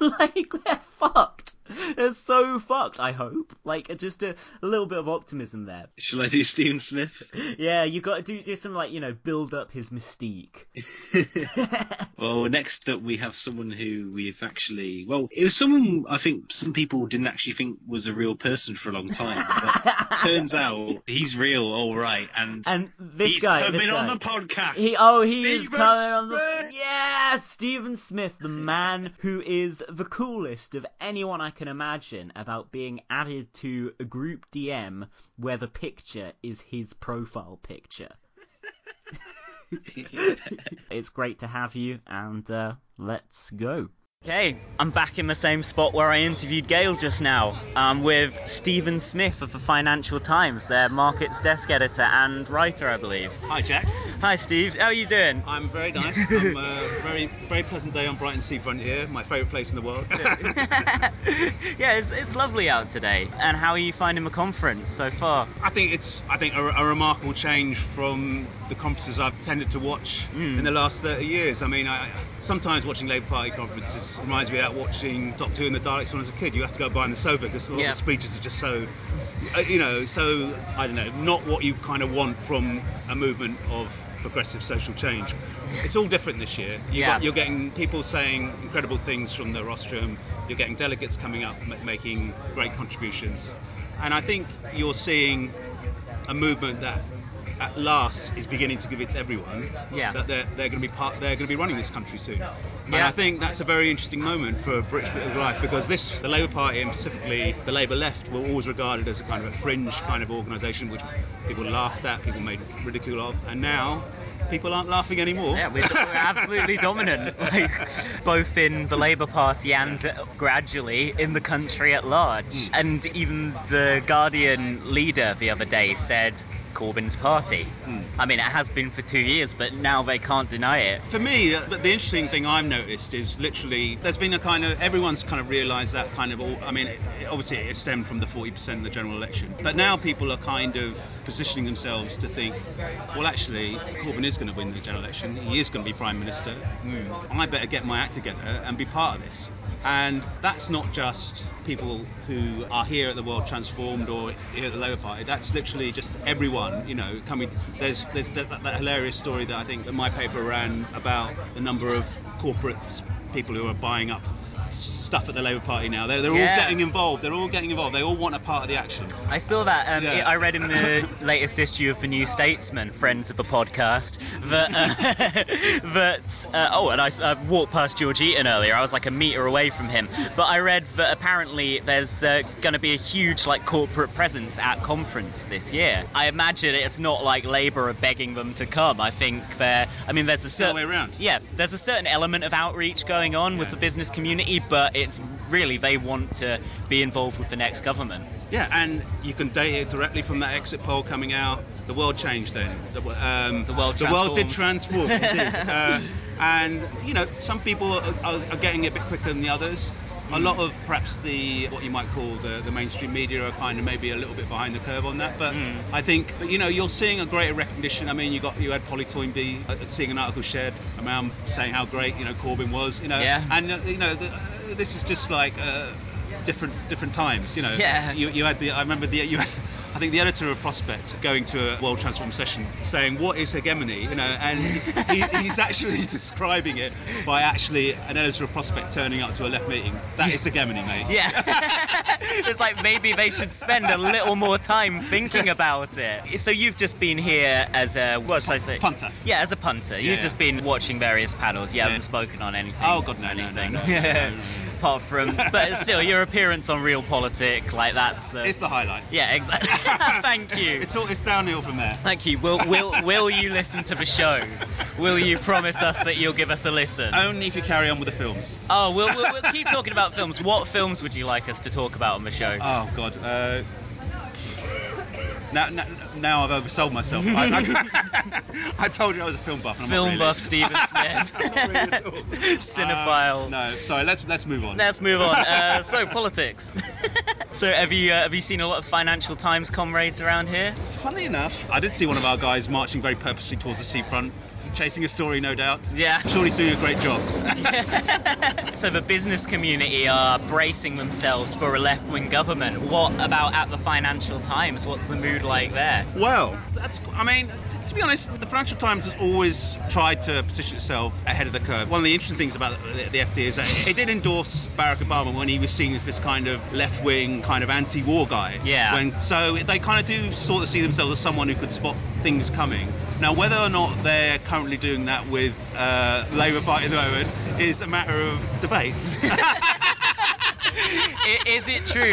like we're fucked. It's so fucked. I hope. Like just a, a little bit of optimism there. Shall I do Stephen Smith? Yeah, you got to do do some like you know build up his mystique. Well, next up we have someone who we've actually, well, it was someone I think some people didn't actually think was a real person for a long time. But turns out he's real, all right. And, And this he's guy, coming this on the podcast. He oh he is Stephen coming on the yeah Stephen Smith, the man who is the coolest of anyone I can imagine about being added to a group DM where the picture is his profile picture. it's great to have you, and uh, let's go. Okay, I'm back in the same spot where I interviewed Gail just now, um, with Stephen Smith of the Financial Times, their markets desk editor and writer, I believe. Hi, Jack. Hi, Steve. How are you doing? I'm very nice. I'm uh, very, very pleasant day on Brighton Seafront here, my favourite place in the world. yeah, it's, it's lovely out today. And how are you finding the conference so far? I think it's, I think, a, a remarkable change from the conferences I've tended to watch in the last 30 years. I mean, I, sometimes watching Labour Party conferences reminds me of watching Doctor Who and the Daleks when I was a kid. You have to go behind the sofa because a lot Yeah. of the speeches are just so, uh, you know, so I don't know, not what you kind of want from a movement of progressive social change. It's all different this year. You Yeah. got, you're getting people saying incredible things from the rostrum. You're getting delegates coming up ma- making great contributions, and I think you're seeing a movement that at last is beginning to give its everyone Yeah. that they're, they're going to be part they're going to be running this country soon and Yeah. I think that's a very interesting moment for a British bit of life because this the Labour Party and specifically the Labour left were always regarded as a kind of a fringe kind of organisation which people laughed at people made ridicule of and now people aren't laughing anymore Yeah, we're, we're absolutely dominant, like both in the Labour Party and uh, gradually in the country at large. And even the Guardian leader the other day said Corbyn's party. I mean, it has been for two years, but now they can't deny it. For me, the, the interesting thing I've noticed is literally there's been a kind of everyone's kind of realised that kind of all. I mean, it, it- obviously it stemmed from the 40% in the general election, but now people are kind of positioning themselves to think, well, actually, Corbyn is going to win the general election. He is going to be prime minister. Hmm. I better get my act together and be part of this. And that's not just people who are here at the World Transformed or here at the Labour Party. That's literally just everyone, you know, coming. There's there's that, that, hilarious story that I think that my paper ran about the number of corporate people who are buying up stuff at the Labour Party now. They're, they're Yeah. all getting involved. They're all getting involved. They all want a part of the action. I saw that. Um, Yeah. I read in the latest issue of the New Statesman, friends of the podcast, that uh, that uh, oh, and I uh, walked past George Eaton earlier. I was like a meter away from him, but I read that apparently there's uh, going to be a huge like corporate presence at conference this year. I imagine it's not like Labour are begging them to come. I think they're. I mean, there's a certain way around. yeah, there's a certain element of outreach going on with the business community, but it's really they want to be involved with the next government. Yeah, and you can date it directly from that exit poll coming out. The world changed then. The, um, The world the world did transform. Uh, and you know, some people are, are, are getting it a bit quicker than the others. A lot of perhaps the what you might call the, the mainstream media are kind of maybe a little bit behind the curve on that. But I think, but you know, you're seeing a greater recognition. I mean, you got you had Polly Toynbee uh, seeing an article shared around saying how great you know Corbyn was. You know, Yeah. and uh, you know, the, uh, this is just like. Uh, different different times you know Yeah. you, you had the I remember the you had, I think the editor of Prospect going to a World Transform session saying what is hegemony you know and he, he's actually describing it by actually an editor of Prospect turning up to a left meeting that is hegemony mate Yeah. it's like maybe they should spend a little more time thinking Yes. about it. So you've just been here as a what should I say? Punter. Yeah, as a punter. You've Yeah. just been watching various panels. You Yeah. haven't spoken on anything. Oh, God, no, anything. no, no, no, no, no. Apart from, but still, your appearance on Real Politic, like that's. Uh, it's the highlight yeah, exactly. Thank you. it's all it's downhill from there Thank you. Will will will you listen to the show? Will you promise us that you'll give us a listen? only if you carry on with the films Oh, we'll, we'll, we'll keep talking about films. What films would you like us to talk about on the show? oh god uh, now, now, now I've oversold myself I, I, I told you I was a film buff and I'm not Film really. buff Stephen Smith. Really all. Cinephile. Um, no, sorry. Let's let's move on. Let's move on. Uh, so politics. So have you uh, have you seen a lot of Financial Times comrades around here? Funny enough, I did see one of our guys marching very purposely towards the seafront chasing a story, no doubt. Yeah. Sure he's doing a great job. So the business community are bracing themselves for a left-wing government. What about at the Financial Times? What's the mood like there? Well, that's. I mean, to be honest, the Financial Times has always tried to position itself ahead of the curve. One of the interesting things about the, the FT is that it did endorse Barack Obama when he was seen as this kind of left-wing, kind of anti-war guy. Yeah. When so they kind of do sort of see themselves as someone who could spot things coming. Now, whether or not they're currently doing that with uh, Labour Party at the moment is a matter of debate. Is it true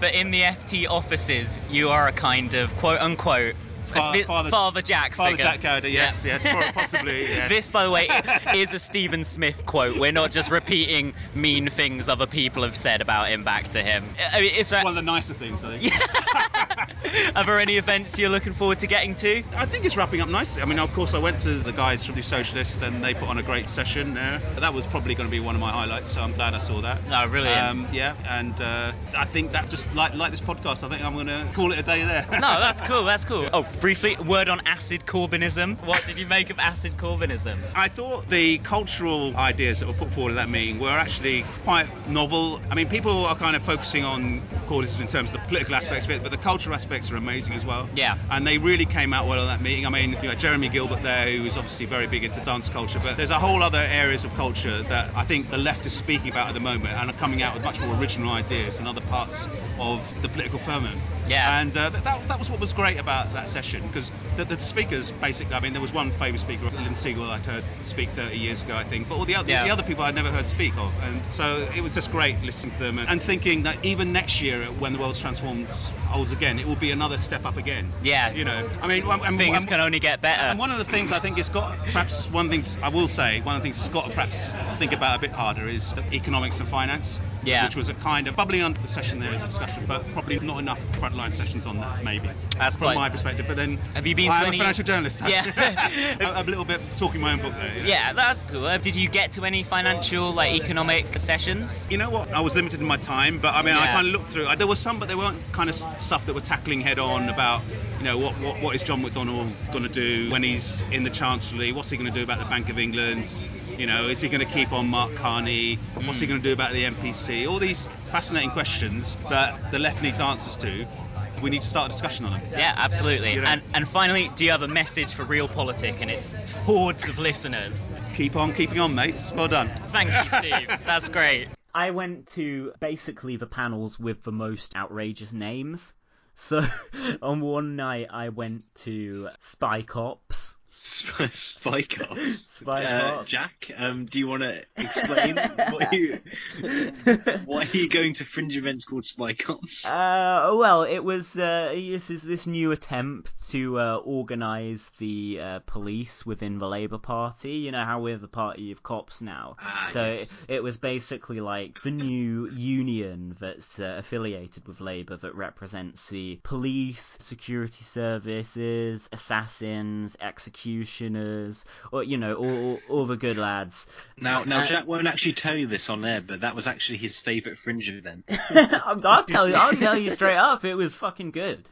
that in the FT offices you are a kind of quote unquote Fa- a Father- Father Jack Father figure? Jack Cowder, yes, yes, possibly, yes. This, by the way, is a Stephen Smith quote. We're not just repeating mean things other people have said about him back to him. I mean, is that, one of the nicer things, I think. are there any events you're looking forward to getting to? I think it's wrapping up nicely. I mean, of course, I went to the guys from the Socialist and they put on a great session there. That was probably going to be one of my highlights, so I'm glad I saw that. No, really. Um, yeah, and uh, I think that just like like this podcast, I think I'm going to call it a day there. No, that's cool. That's cool. Oh, briefly, word on acid Corbynism. What did you make of acid Corbynism? I thought the cultural ideas that were put forward at that meeting were actually quite novel. I mean, people are kind of focusing on Corbynism in terms of the political aspects of it, but the cultural aspects are amazing as well. Yeah. And they really came out well on that meeting. I mean, you know, Jeremy Gilbert there, who is obviously very big into dance culture, but there's a whole other areas of culture that I think the left is speaking about at the moment and are coming out with much more original ideas than other parts of the political firmament. Yeah. And uh, that, that, that was what was great about that session because the, the speakers basically, I mean, there was one famous speaker, Lynne Segal, I'd heard speak 30 years ago, I think, but all the other, Yeah. the other people I'd never heard speak of. And so it was just great listening to them and, and thinking that even next year, when the world's transforms holds again, it will be another step up again. Yeah. You know, I mean, and- and- Things and- can only get better. and one of the things I think it's got, perhaps one thing I will say, one of the things it's got to perhaps think about a bit harder is economics and finance. Yeah. Which was a kind of bubbling under the session there as a discussion, but probably not enough frontline sessions on that, maybe. That's from quite- my perspective. But then, Have you been I to am any- a financial journalist. so Yeah. I'm a little bit talking my own book there. you know. Yeah, that's cool. Uh, Did you get to any financial, like, economic sessions? You know what? I was limited in my time, but I mean, I Yeah. kind of looked through. There was some, but they weren't kind of stuff that were tackling head on about, you know, what what, what is John McDonnell going to do when he's in the Chancellery? What's he going to do about the Bank of England? You know, is he going to keep on Mark Carney? What's he going to do about the MPC? All these fascinating questions that the left needs answers to. We need to start a discussion on them. Yeah, absolutely. You know. And and finally, do you have a message for Real Politic and its hordes of listeners? Keep on keeping on, mates. Well done. Thank you, Steve. That's great. I went to basically the panels with the most outrageous names. So on one night I went to Spy Cops. Spy, spy cops. Spy Uh. Jack, um, do you want to explain what you, why are you going to fringe events called spy cops? Uh, well, it was uh, this is this new attempt to uh, organise the uh, police within the Labour Party. You know how we're the party of cops now. Ah, so yes. it, it was basically like the new union that's uh, affiliated with Labour that represents the police, security services, assassins, executioners, or you know all, all, all the good lads. Now, now Uh, Jack won't actually tell you this on air, but that was actually his favourite fringe event. I'll tell you. I'll tell you straight up. It was fucking good.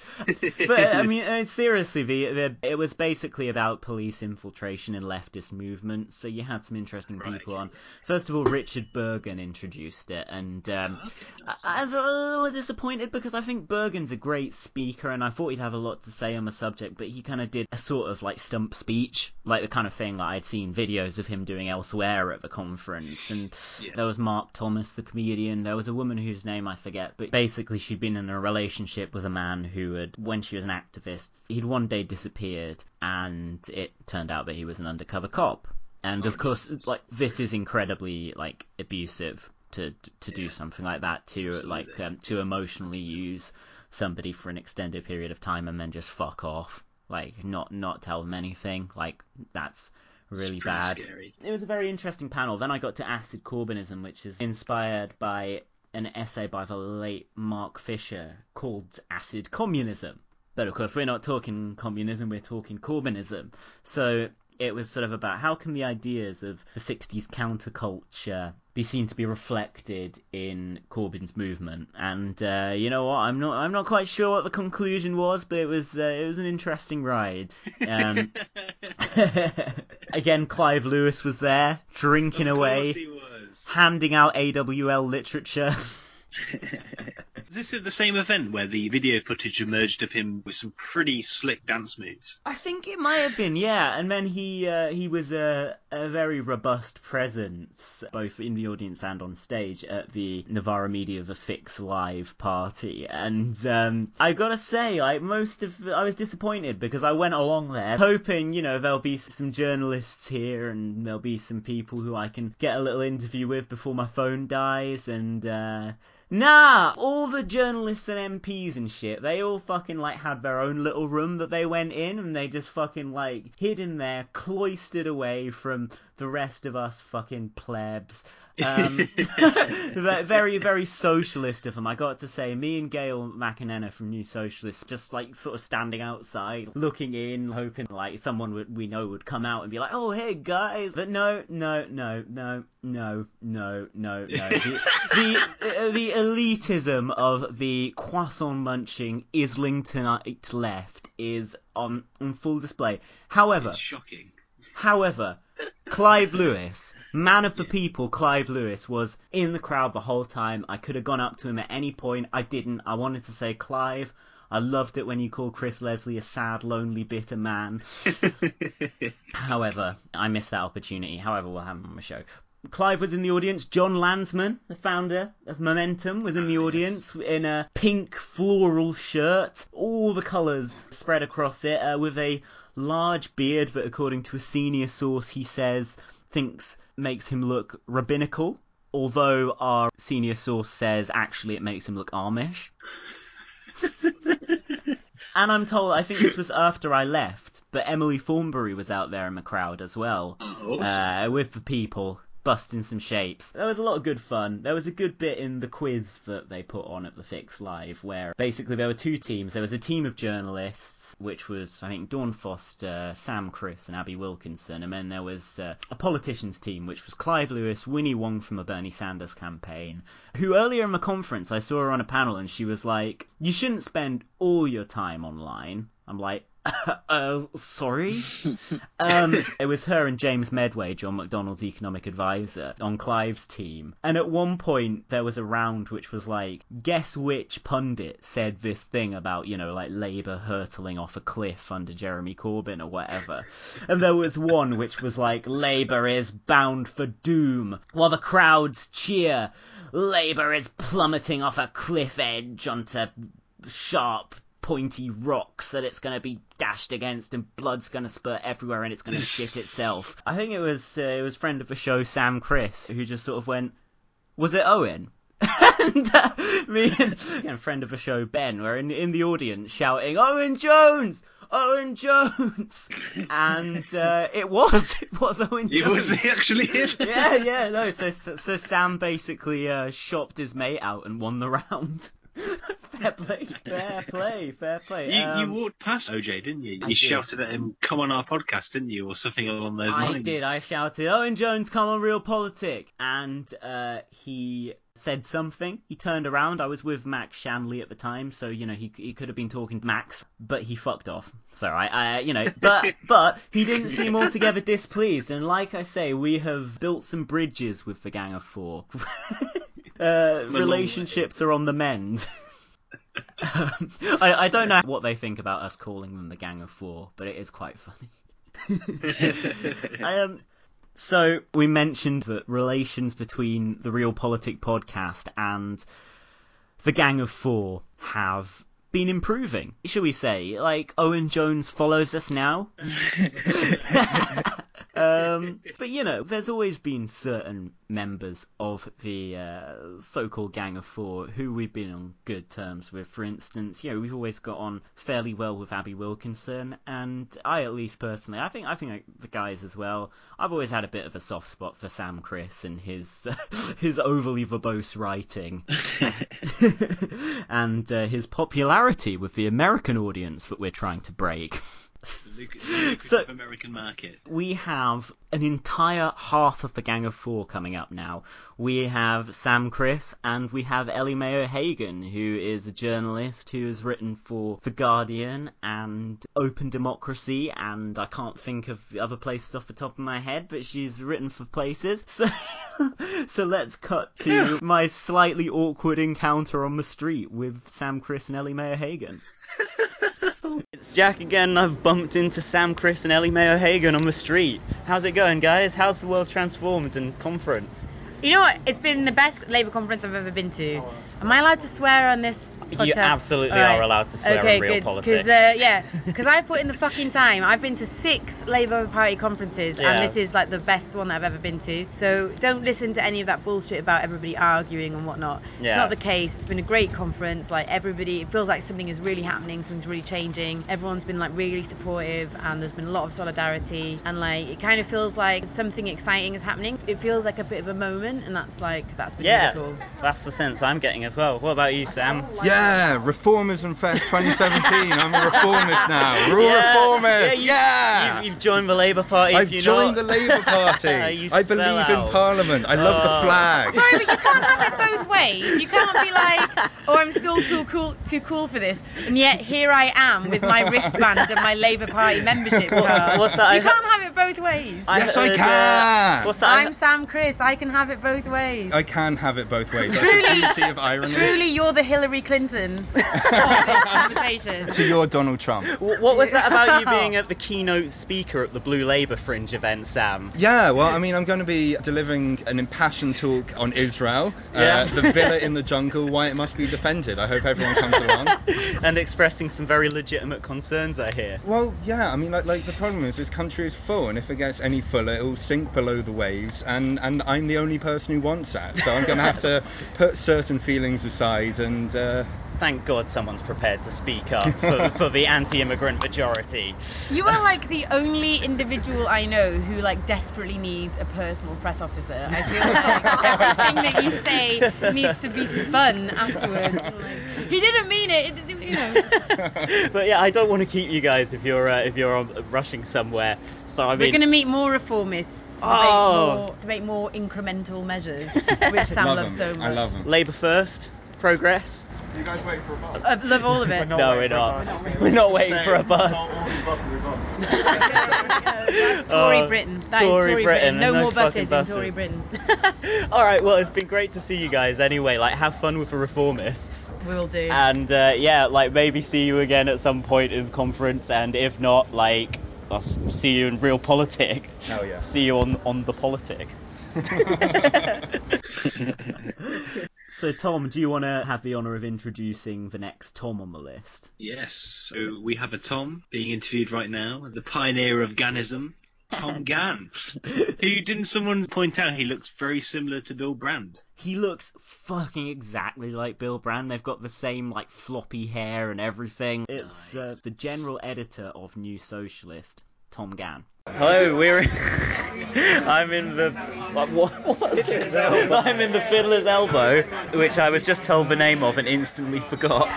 But I mean, uh, seriously, the, the it was basically about police infiltration and leftist movements. So you had some interesting people on. First of all, Richard Burgon introduced it, and um, I, I was a little disappointed because I think Burgon's a great speaker, and I thought he'd have a lot to say on the subject. But he kind of did a sort of like stump speech, like the kind of thing that I'd seen videos of him doing elsewhere at the conference. And there was Mark Thomas, the comedian. There was a woman whose name I forget, but basically she'd been in a relationship with a man who had, when she was an activist, he'd one day disappeared, and it turned out that he was an undercover cop. And of course, like this is incredibly like abusive to to, to do something like that to like um, to emotionally use somebody for an extended period of time and then just fuck off, like not not tell them anything. Like that's really bad. scary. It was a very interesting panel. Then I got to Acid Corbynism, which is inspired by an essay by the late Mark Fisher called Acid Communism. But of course, we're not talking communism, we're talking Corbynism. So It was sort of about how can the ideas of the 60s counterculture be seen to be reflected in Corbyn's movement. And uh, you know what? I'm not I'm not quite sure what the conclusion was, but it was uh, it was an interesting ride. Um, again, Clive Lewis was there, drinking away, handing out AWL literature. Is this at the same event where the video footage emerged of him with some pretty slick dance moves? I think it might have been, yeah. And then he uh, he was a, a very robust presence, both in the audience and on stage at the Novara Media The Fix Live party. And um, I gotta say, I most of I was disappointed because I went along there hoping, you know, there'll be some journalists here and there'll be some people who I can get a little interview with before my phone dies. And uh, Nah, all the journalists and MPs and shit, they all fucking like had their own little room that they went in and they just fucking like hid in there, cloistered away from the rest of us fucking plebs. Um, very, very socialist of them. I got to say, me and Gail McEnena from New Socialists just like sort of standing outside, looking in, hoping like someone would, we know would come out and be like, oh, hey guys. But no, no, no, no, no, no, no, no. The, the, uh, the elitism of the croissant munching Islingtonite left is on, on full display. However, It's shocking. However, Clive Lewis, man of the people, Clive Lewis was in the crowd the whole time. I could have gone up to him at any point. I didn't. I wanted to say, Clive, I loved it when you called Chris Leslie a sad, lonely, bitter man. However, I missed that opportunity. However, we'll have him on the show. Clive was in the audience. Jon Lansman, the founder of Momentum, was in the audience in a pink floral shirt, all the colours spread across it, uh, with a large beard that, according to a senior source, he says thinks makes him look rabbinical. Although our senior source says actually it makes him look Amish. and I'm told, I think this was after I left, but Emily Thornberry was out there in the crowd as well, Oh, uh, with the people, busting some shapes. There was a lot of good fun. There was a good bit in the quiz that they put on at the Fix Live, where basically there were two teams. There was a team of journalists, which was, I think, Dawn Foster, Sam Kriss, and Abi Wilkinson, and then there was uh, a politicians team, which was Clive Lewis, Winnie Wong from the Bernie Sanders campaign, who earlier in the conference I saw her on a panel and she was like, You shouldn't spend all your time online. I'm like, uh, sorry? um, it was her and James Meadway, John McDonnell's economic advisor, on Clive's team. And at one point, there was a round which was like, guess which pundit said this thing about, you know, like Labour hurtling off a cliff under Jeremy Corbyn or whatever. And there was one which was like, Labour is bound for doom, while the crowds cheer, Labour is plummeting off a cliff edge onto sharp pointy rocks that it's going to be dashed against and blood's going to spurt everywhere and it's going to shit itself. I think it was uh, it was friend of the show Sam Kriss who just sort of went, "Was it Owen?" and uh, me and, and friend of the show Ben were in in the audience shouting, "Owen Jones." Owen Jones, and uh, it was it was Owen It Jones. was actually it. yeah, yeah, no. So so, so Sam basically uh, shopped his mate out and won the round. fair play, fair play, fair play. You, Um, you walked past OJ, didn't you? You I did. shouted at him, "Come on our podcast," didn't you, or something along those I lines? I did. I shouted, "Owen Jones, come on, Real Politic!" And uh, he said something. He turned around. I was with Max Shanly at the time, so you know he he could have been talking to Max, but he fucked off. So I, I you know, but but he didn't seem altogether displeased. And like I say, we have built some bridges with the Gang of Four. uh, relationships are on the mend. Um, I, I don't know what they think about us calling them the Gang of Four, but it is quite funny. I, um, so we mentioned that relations between the Real Politic podcast and the Gang of Four have been improving. should we say? Like Owen Jones follows us now. um, but you know, there's always been certain members of the uh, so-called Gang of Four who we've been on good terms with. For instance, you know, we've always got on fairly well with Abi Wilkinson, and I, at least personally, I think I think the guys as well. I've always had a bit of a soft spot for Sam Kriss and his his overly verbose writing, and uh, his popularity with the American audience that we're trying to break. So- American market. we have an entire half of the Gang of Four coming up now. We have Sam Kriss and we have Ellie Mae O'Hagan, who is a journalist who has written for The Guardian and Open Democracy, and I can't think of other places off the top of my head, but she's written for places. So, so let's cut to my slightly awkward encounter on the street with Sam Kriss and Ellie Mae It's Jack again. I've bumped into Sam, Kriss, and Ellie Mae O'Hagan on the street. How's it going, guys? How's the world transformed and conference? You know what? It's been the best Labour conference I've ever been to. Am I allowed to swear on this podcast? You absolutely right. are allowed to swear okay, in real good. politics. Because uh, yeah, because I've put in the fucking time. I've been to six Labour Party conferences, Yeah. and this is like the best one that I've ever been to. So don't listen to any of that bullshit about everybody arguing and whatnot. It's not the case. It's been a great conference. Like everybody, it feels like something is really happening. Something's really changing. Everyone's been like really supportive, and there's been a lot of solidarity. And like it kind of feels like something exciting is happening. It feels like a bit of a moment, and that's like that's been yeah, really cool. that's the sense I'm getting as well. What about you, Sam? Yeah, Reformism Fest 2017. I'm a reformist now. We're all Yeah, reformists. you- Yeah. You've, you've joined the Labour Party. I've if you're joined not. the Labour Party. I believe in. Parliament. I love Oh. the flag. Sorry, but you can't have it both ways. You can't be like, oh, I'm still too cool, too cool for this, and yet here I am with my wristband and my Labour Party membership card. what's that? You I can't have it both ways. I Yes, I can. Uh, what's that? I'm Sam Kriss. I can have it both ways. I can have it both ways. That's Truly- the beauty of irony. Truly, you're the Hillary Clinton of this conversation. To your Donald Trump. Wh- What was that about you being at the keynote speaker at the Blue Labour Fringe event, Sam? Yeah, well, I mean, I'm going to be delivering an impassioned talk on Israel, Yeah. uh, the villa in the jungle, why it must be defended. I hope everyone comes along. and expressing some very legitimate concerns, I hear. Well, yeah, I mean, like, like the problem is this country is full, and if it gets any fuller, it will sink below the waves, and, and I'm the only person who wants that. So I'm going to have to put certain feelings aside and. Uh, Thank God someone's prepared to speak up for, for the anti-immigrant majority. You are like the only individual I know who like desperately needs a personal press officer. I feel like everything that you say needs to be spun afterwards. Like, he didn't mean it. it- it- you know. But yeah, I don't want to keep you guys if you're uh, if you're on, rushing somewhere. So I mean, We're going to meet more reformists. To, Oh. make more, to make more incremental measures, which Sam love loves them. so much. I love them. Labour first, progress. You guys waiting for a bus? I love all of it. no, we're not. We're not waiting for a bus. Tory Uh, Britain. That is Tory Tory Britain, Britain. No no more fucking buses, in Tory. Britain. All right, well, it's been great to see you guys. Anyway, like have fun with the reformists. We will do. And uh, yeah, like maybe see you again at some point in the conference, and if not, like I'll see you in real politic. Hell yeah. See you on on the politic. So, Tom, do you want to have the honour of introducing the next Tom on the list? Yes. So we have a Tom being interviewed right now, the pioneer of Ghanism, Tom Gann. Who didn't someone point out he looks very similar to Bill Brand? He looks fucking exactly like Bill Brand. They've got the same like floppy hair and everything. It's uh, the general editor of New Socialist, Tom Gann. Hello, we're. I'm in the. What, what was it? I'm in the Fiddler's Elbow, which I was just told the name of and instantly forgot,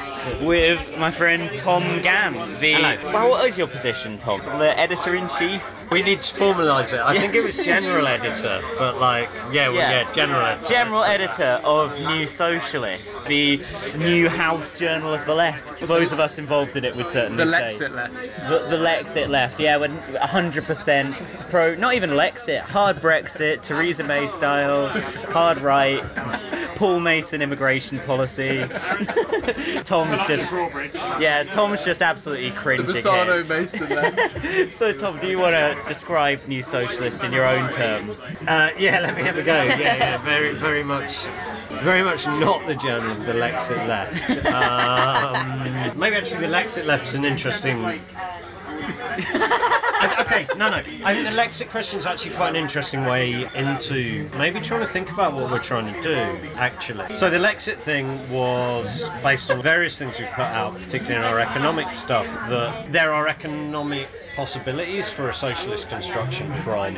with my friend Tom Gann. The. Hello. Well, what is your position, Tom? The editor in chief? We need to formalise it. I think it was general editor, but like, yeah, well, yeah, general editor. General editor of New Socialist, the new house journal of the left. Those of us involved in it would certainly The say. Lexit left. The, the Lexit left, yeah, when 100% pro, not even Lexit, hard Brexit, Theresa May style, hard right, Paul Mason immigration policy. Tom's just, yeah, Tom's just absolutely The cringing Bassano here. Mason. So, Tom, do you want to describe New Socialist in your own terms? Uh, yeah, let me have a go. Yeah, yeah, very, very much, very much not the journal of the Lexit left. Um, maybe actually the Lexit left's an interesting. Okay, no, no. I think the Lexit question is actually quite an interesting way into maybe trying to think about what we're trying to do, actually. So the Lexit thing was based on various things we put out, particularly in our economic stuff, that there are economic possibilities for a socialist construction from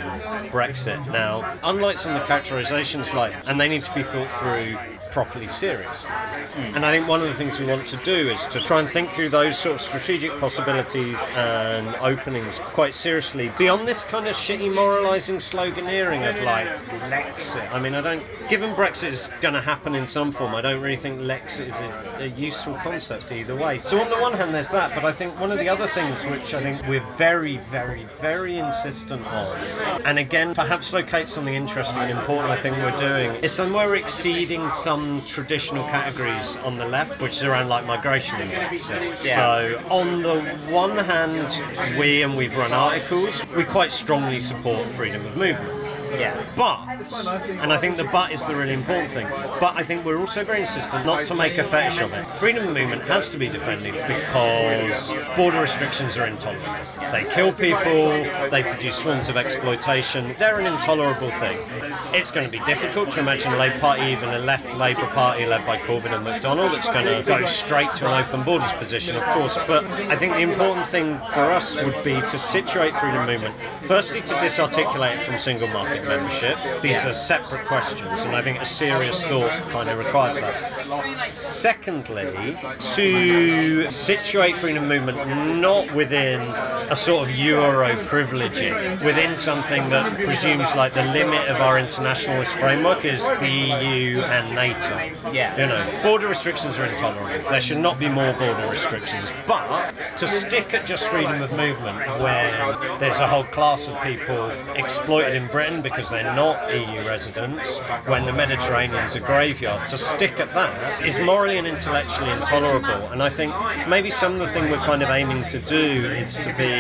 Brexit. Now, unlike some of the characterizations, like, and they need to be thought through properly seriously. Hmm. And I think one of the things we want to do is to try and think through those sort of strategic possibilities and openings quite seriously beyond this kind of shitty moralizing sloganeering of like Lexit. I mean, I don't, given Brexit is going to happen in some form, I don't really think Lexit is a, a useful concept either way. So on the one hand, there's that, but I think one of the other things which I think we're very, very, very very insistent on, and again, perhaps locate something interesting and important I think we're doing, is somewhere exceeding some traditional categories on the left, which is around like migration and Brexit. Yeah. So on the one hand, we, and we've run articles, we quite strongly support freedom of movement. Yeah. But, and I think the but is the really important thing, but I think we're also very insistent not to make a fetish of it. Freedom of movement has to be defended because border restrictions are intolerable. They kill people, they produce forms of exploitation, they're an intolerable thing. It's going to be difficult to imagine a Labour Party, even a left Labour Party led by Corbyn and McDonnell, that's going to go straight to an open borders position, of course. But I think the important thing for us would be to situate freedom of movement, firstly to disarticulate it from single market membership. These Yeah. are separate questions, and I think a serious thought kind of requires that. Secondly, to situate freedom of movement not within a sort of Euro privileging, within something that presumes like the limit of our internationalist framework is the EU and NATO. Yeah. You know, border restrictions are intolerable. There should not be more border restrictions. But to stick at just freedom of movement where there's a whole class of people exploited in Britain because they're not EU residents, when the Mediterranean's a graveyard, to stick at that is morally and intellectually intolerable. And I think maybe some of the thing we're kind of aiming to do is to be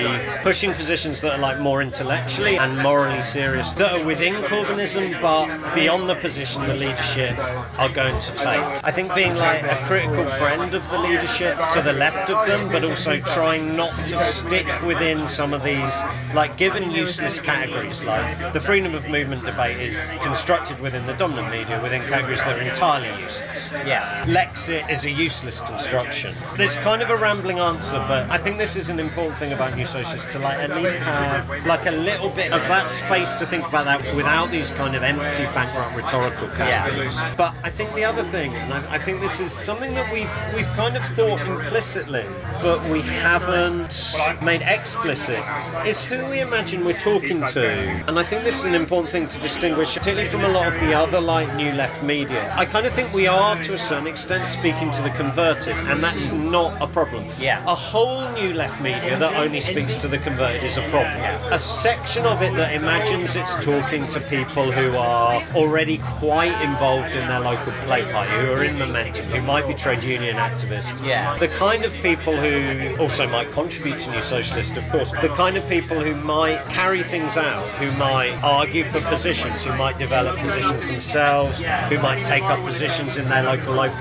pushing positions that are like more intellectually and morally serious, that are within Corbynism but beyond the position the leadership are going to take. I think being like a critical friend of the leadership to the left of them, but also trying not to stick within some of these, like given useless categories, like the freedom of movement debate is constructed within the dominant media within categories that are entirely useless. Yeah. Lexit is a useless construction. There's kind of a rambling answer, but I think this is an important thing about New Socialists to like at least have like a little bit of that space to think about that without these kind of empty bankrupt rhetorical categories. Yeah. But I think the other thing, and I, I think this is something that we've we've kind of thought implicitly, but we haven't made explicit, is who we imagine we're talking to. And I think this is an important thing to distinguish, particularly from a lot of the other like new left media. I kind of think we are to a certain extent speaking to the converted, and that's not a problem. Yeah. A whole new left media that only speaks to the converted is a problem. Yeah. A section of it that imagines it's talking to people who are already quite involved in their local play party, who are in momentum, who might be trade union activists. Yeah. The kind of people who also might contribute to New Socialist, of course. The kind of people who might carry things out, who might argue for positions, who might develop positions themselves, who might take up positions in their local local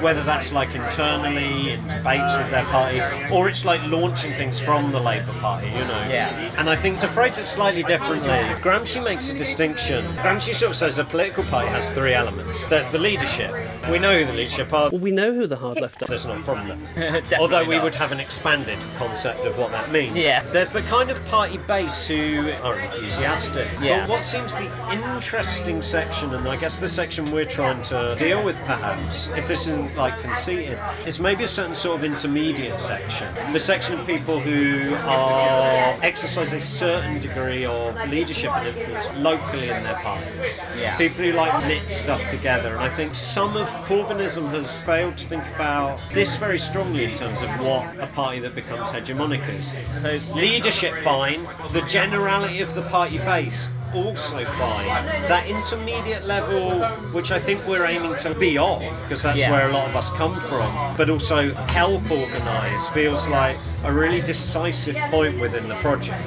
whether that's like internally in debates with their party, or it's like launching things from the Labour Party, you know. Yeah. And I think to phrase it slightly differently, Gramsci makes a distinction. Gramsci sort of says a political party has three elements. There's the leadership. We know who the leadership are. Well, we know who the hard left are. There's not a problem there. Although we not. would have an expanded concept of what that means. Yeah. There's the kind of party base who are enthusiastic. Yeah. What seems the interesting section, and I guess the section we're trying to deal with perhaps, if this isn't like conceited, is maybe a certain sort of intermediate section. The section of people who are exercise a certain degree of leadership and influence locally in their parties. Yeah. People who like knit stuff together. And I think some of Corbynism has failed to think about this very strongly in terms of what a party that becomes hegemonic is. So Leadership fine, the generality of the party base also find That intermediate level, which I think we're aiming to be of, because that's Yeah. where a lot of us come from, but also help organise, feels like a really decisive point within the project.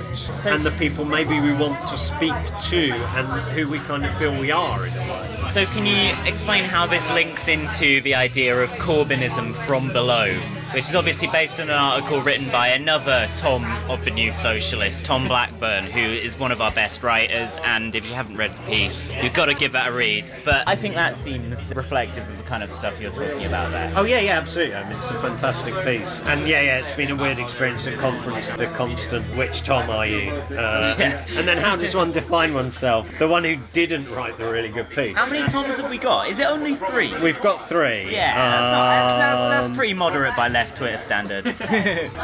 and the people maybe we want to speak to and who we kind of feel we are in a way. So can you explain how this links into the idea of Corbynism from below? Which is obviously based on an article written by another Tom of the New Socialist, Tom Blackburn, who is one of our best writers. And if you haven't read the piece, you've got to give that a read. But I think that seems reflective of the kind of stuff you're talking about there. Oh yeah, yeah, absolutely. I mean, it's a fantastic piece, and yeah, yeah, it's been a weird experience at conference. The constant, which Tom are you? Uh, Yeah. And then how does one define oneself? The one who didn't write the really good piece. How many Toms have we got? Is it only three? We've got three. Yeah, that's, not, that's, that's, that's Um, pretty moderate by left Twitter standards.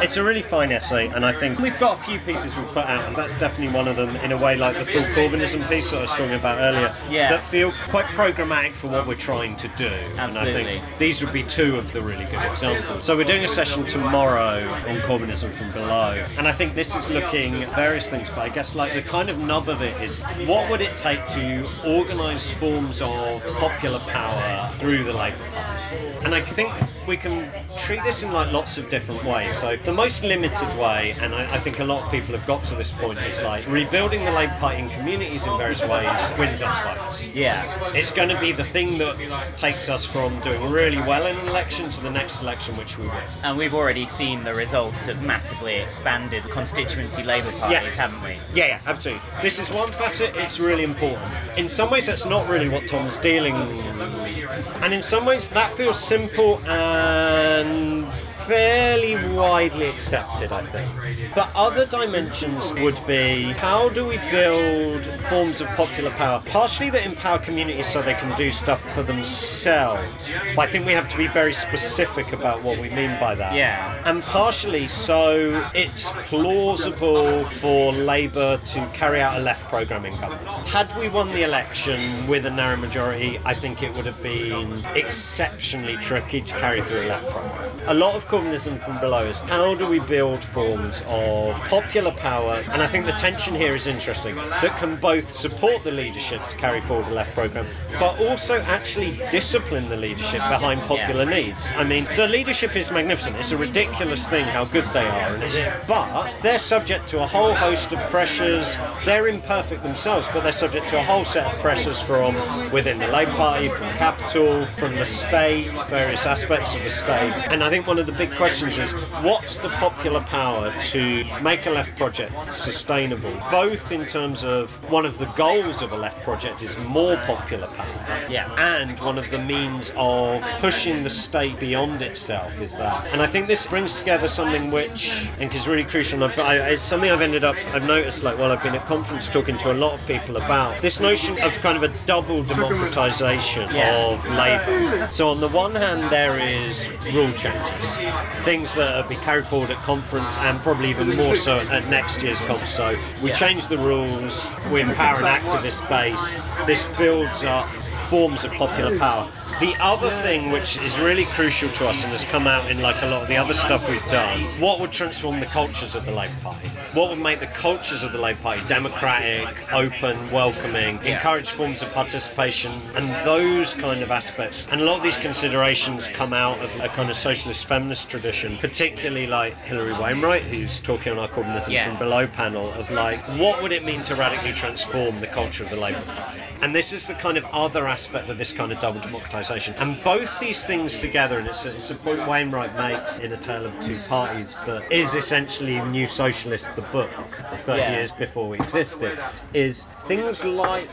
It's a really fine essay, and I think we've got a few pieces we've put out, and that's definitely one of them. In a way, like the Phil Corbynism piece that I was talking about earlier, Yeah. that feel quite programmatic for what we're trying to do. And I Absolutely. think these would be two of the really good examples. So we're doing a session tomorrow on Corbynism from below, and I think this is looking at various things, but I guess like the kind of nub of it is what would it take to organise forms of popular power through the Labour Party? And I think we can treat this in like lots of different ways. So the most limited way, and I, I think a lot of people have got to this point, is like rebuilding the Labour Party in communities in various ways wins us votes. Yeah. It's going to be the thing that takes us from doing really well in an election to the next election, which we win. And we've already seen the results of massively expanded constituency Labour parties, haven't we? Yeah, yeah, absolutely. This is one facet, it's really important. In some ways, that's not really what Tom's dealing with. And in some ways, that feels simple and fairly widely accepted, I think. But other dimensions would be how do we build forms of popular power, partially that empower communities so they can do stuff for themselves. But I think we have to be very specific about what we mean by that. Yeah. And partially so it's plausible for Labour to carry out a left programme in government. Had we won the election with a narrow majority, I think it would have been exceptionally tricky to carry through a left programme. A lot of from below is how do we build forms of popular power, and I think the tension here is interesting, that can both support the leadership to carry forward a left programme, but also actually discipline the leadership behind popular needs. I mean, the leadership is magnificent. It's a ridiculous thing how good they are, but they're subject to a whole host of pressures. They're imperfect themselves, but they're subject to a whole set of pressures from within the Labour Party, from capital, from the state, various aspects of the state. And I think one of the big questions is what's the popular power to make a left project sustainable, both in terms of one of the goals of a left project is more popular power, Yeah. and one of the means of pushing the state beyond itself is that. And I think this brings together something which I think is really crucial. And I've, I, it's something I've ended up, I've noticed, like while I've been at conference talking to a lot of people about this notion of kind of a double democratisation Yeah. of labour. So on the one hand, there is rule changes, things that will be carried forward at conference and probably even more so at next year's conference. So we Yeah. change the rules, we empower an activist base. This builds up forms of popular power. The other thing which is really crucial to us and has come out in like a lot of the other stuff we've done, what would transform the cultures of the Labour Party? What would make the cultures of the Labour Party democratic, open, welcoming, encourage forms of participation and those kind of aspects. And a lot of these considerations come out of a kind of socialist feminist tradition, particularly like Hilary Wainwright, who's talking on our Corbynism Yeah. from below panel of like, what would it mean to radically transform the culture of the Labour Party? And this is the kind of other aspect of this kind of double democratisation. And both these things together, and it's a, it's a point Wainwright makes in A Tale of Two Parties that is essentially New Socialist, the book, 30 Yeah. years before we existed, is things like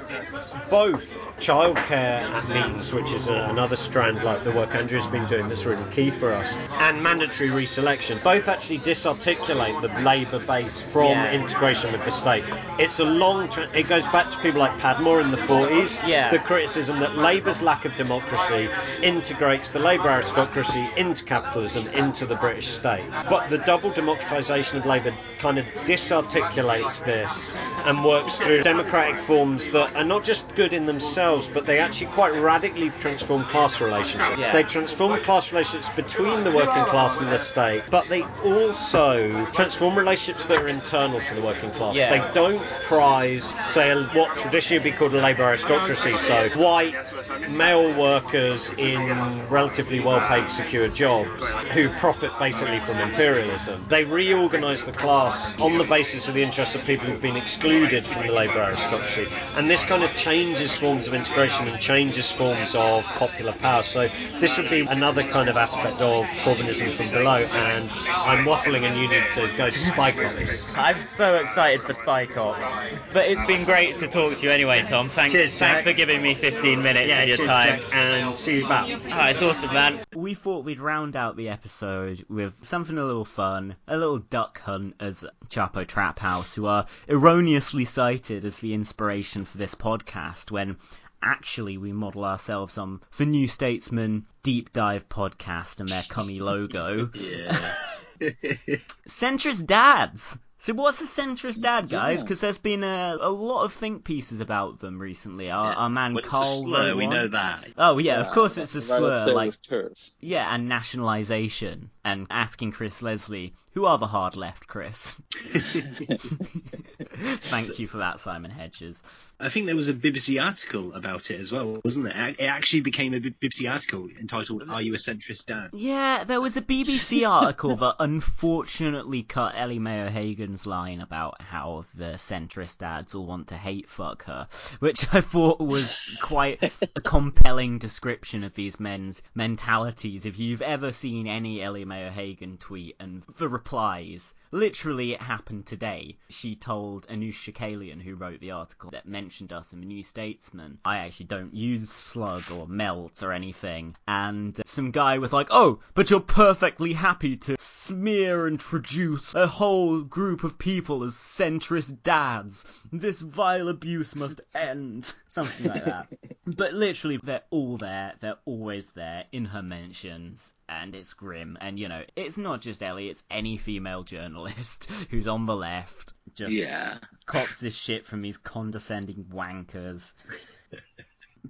both childcare at meetings, which is a, another strand like the work Andrew's been doing that's really key for us, and mandatory reselection, both actually disarticulate the Labour base from Yeah. integration with the state. It's a long, tra- it goes back to people like Padmore in the 40s, Yeah. the criticism that Labour's lack of democracy integrates the Labour aristocracy into capitalism, into the British state. But the double democratisation of Labour kind of disarticulates this and works through democratic forms that are not just good in themselves, but they actually quite radically transform class relationships. Yeah. They transform class relationships between the working class and the state, but they also transform relationships that are internal to the working class. Yeah. They don't prize, say, what traditionally would be called a labour aristocracy, so white male workers in relatively well-paid secure jobs who profit basically from imperialism. They reorganise the class on the basis of the interests of people who've been excluded from the labour aristocracy. And this kind of changes forms of integration and changes forms of popular power. So this would be another kind of aspect of Corbynism criticising from below, and I'm waffling, and you need to go to Spy Cops. I'm so excited for Spy Cops. But it's been great to talk to you anyway, Tom. Thanks, Cheers, thanks for giving me 15 minutes Yeah, of your cheers, time. Jack, and see you back. Oh, it's awesome, man. We thought we'd round out the episode with something a little fun, a little duck hunt as Chapo Trap House, who are erroneously cited as the inspiration for this podcast when actually we model ourselves on the New Statesman Deep Dive podcast and their cummy logo. Centrist dads. So what's a centrist dad, guys? Yeah. Because there's been a, a lot of think pieces about them recently. Our, our man Well, it's a Carl slur, we know that. Oh yeah, of course it's a slur. Like turf. yeah, and nationalisation, and asking Chris Leslie, who are the hard left, Chris? Thank you for that, Simon Hedges. I think there was a BBC article about it as well, wasn't there? It actually became a BBC article entitled "Are You a Centrist Dad?" Yeah, there was a BBC article that unfortunately cut Ellie Mae O' Hagan's line about how the centrist dads all want to hate fuck her, which I thought was quite a compelling description of these men's mentalities. If you've ever seen any Ellie Mae O'Hagan tweet and the replies, literally it happened today. She told Anoosh Chakelian, who wrote the article that mentioned us in the New Statesman, I actually don't use slug or melt or anything. And some guy was like, oh, but you're perfectly happy to smear and traduce a whole group of people as centrist dads. This vile abuse must end. Something like that. but literally, they're all there. They're always there in her mentions. And it's grim. And, you know, it's not just Ellie, it's any female journalist who's on the left. Just Yeah. cops this shit from these condescending wankers.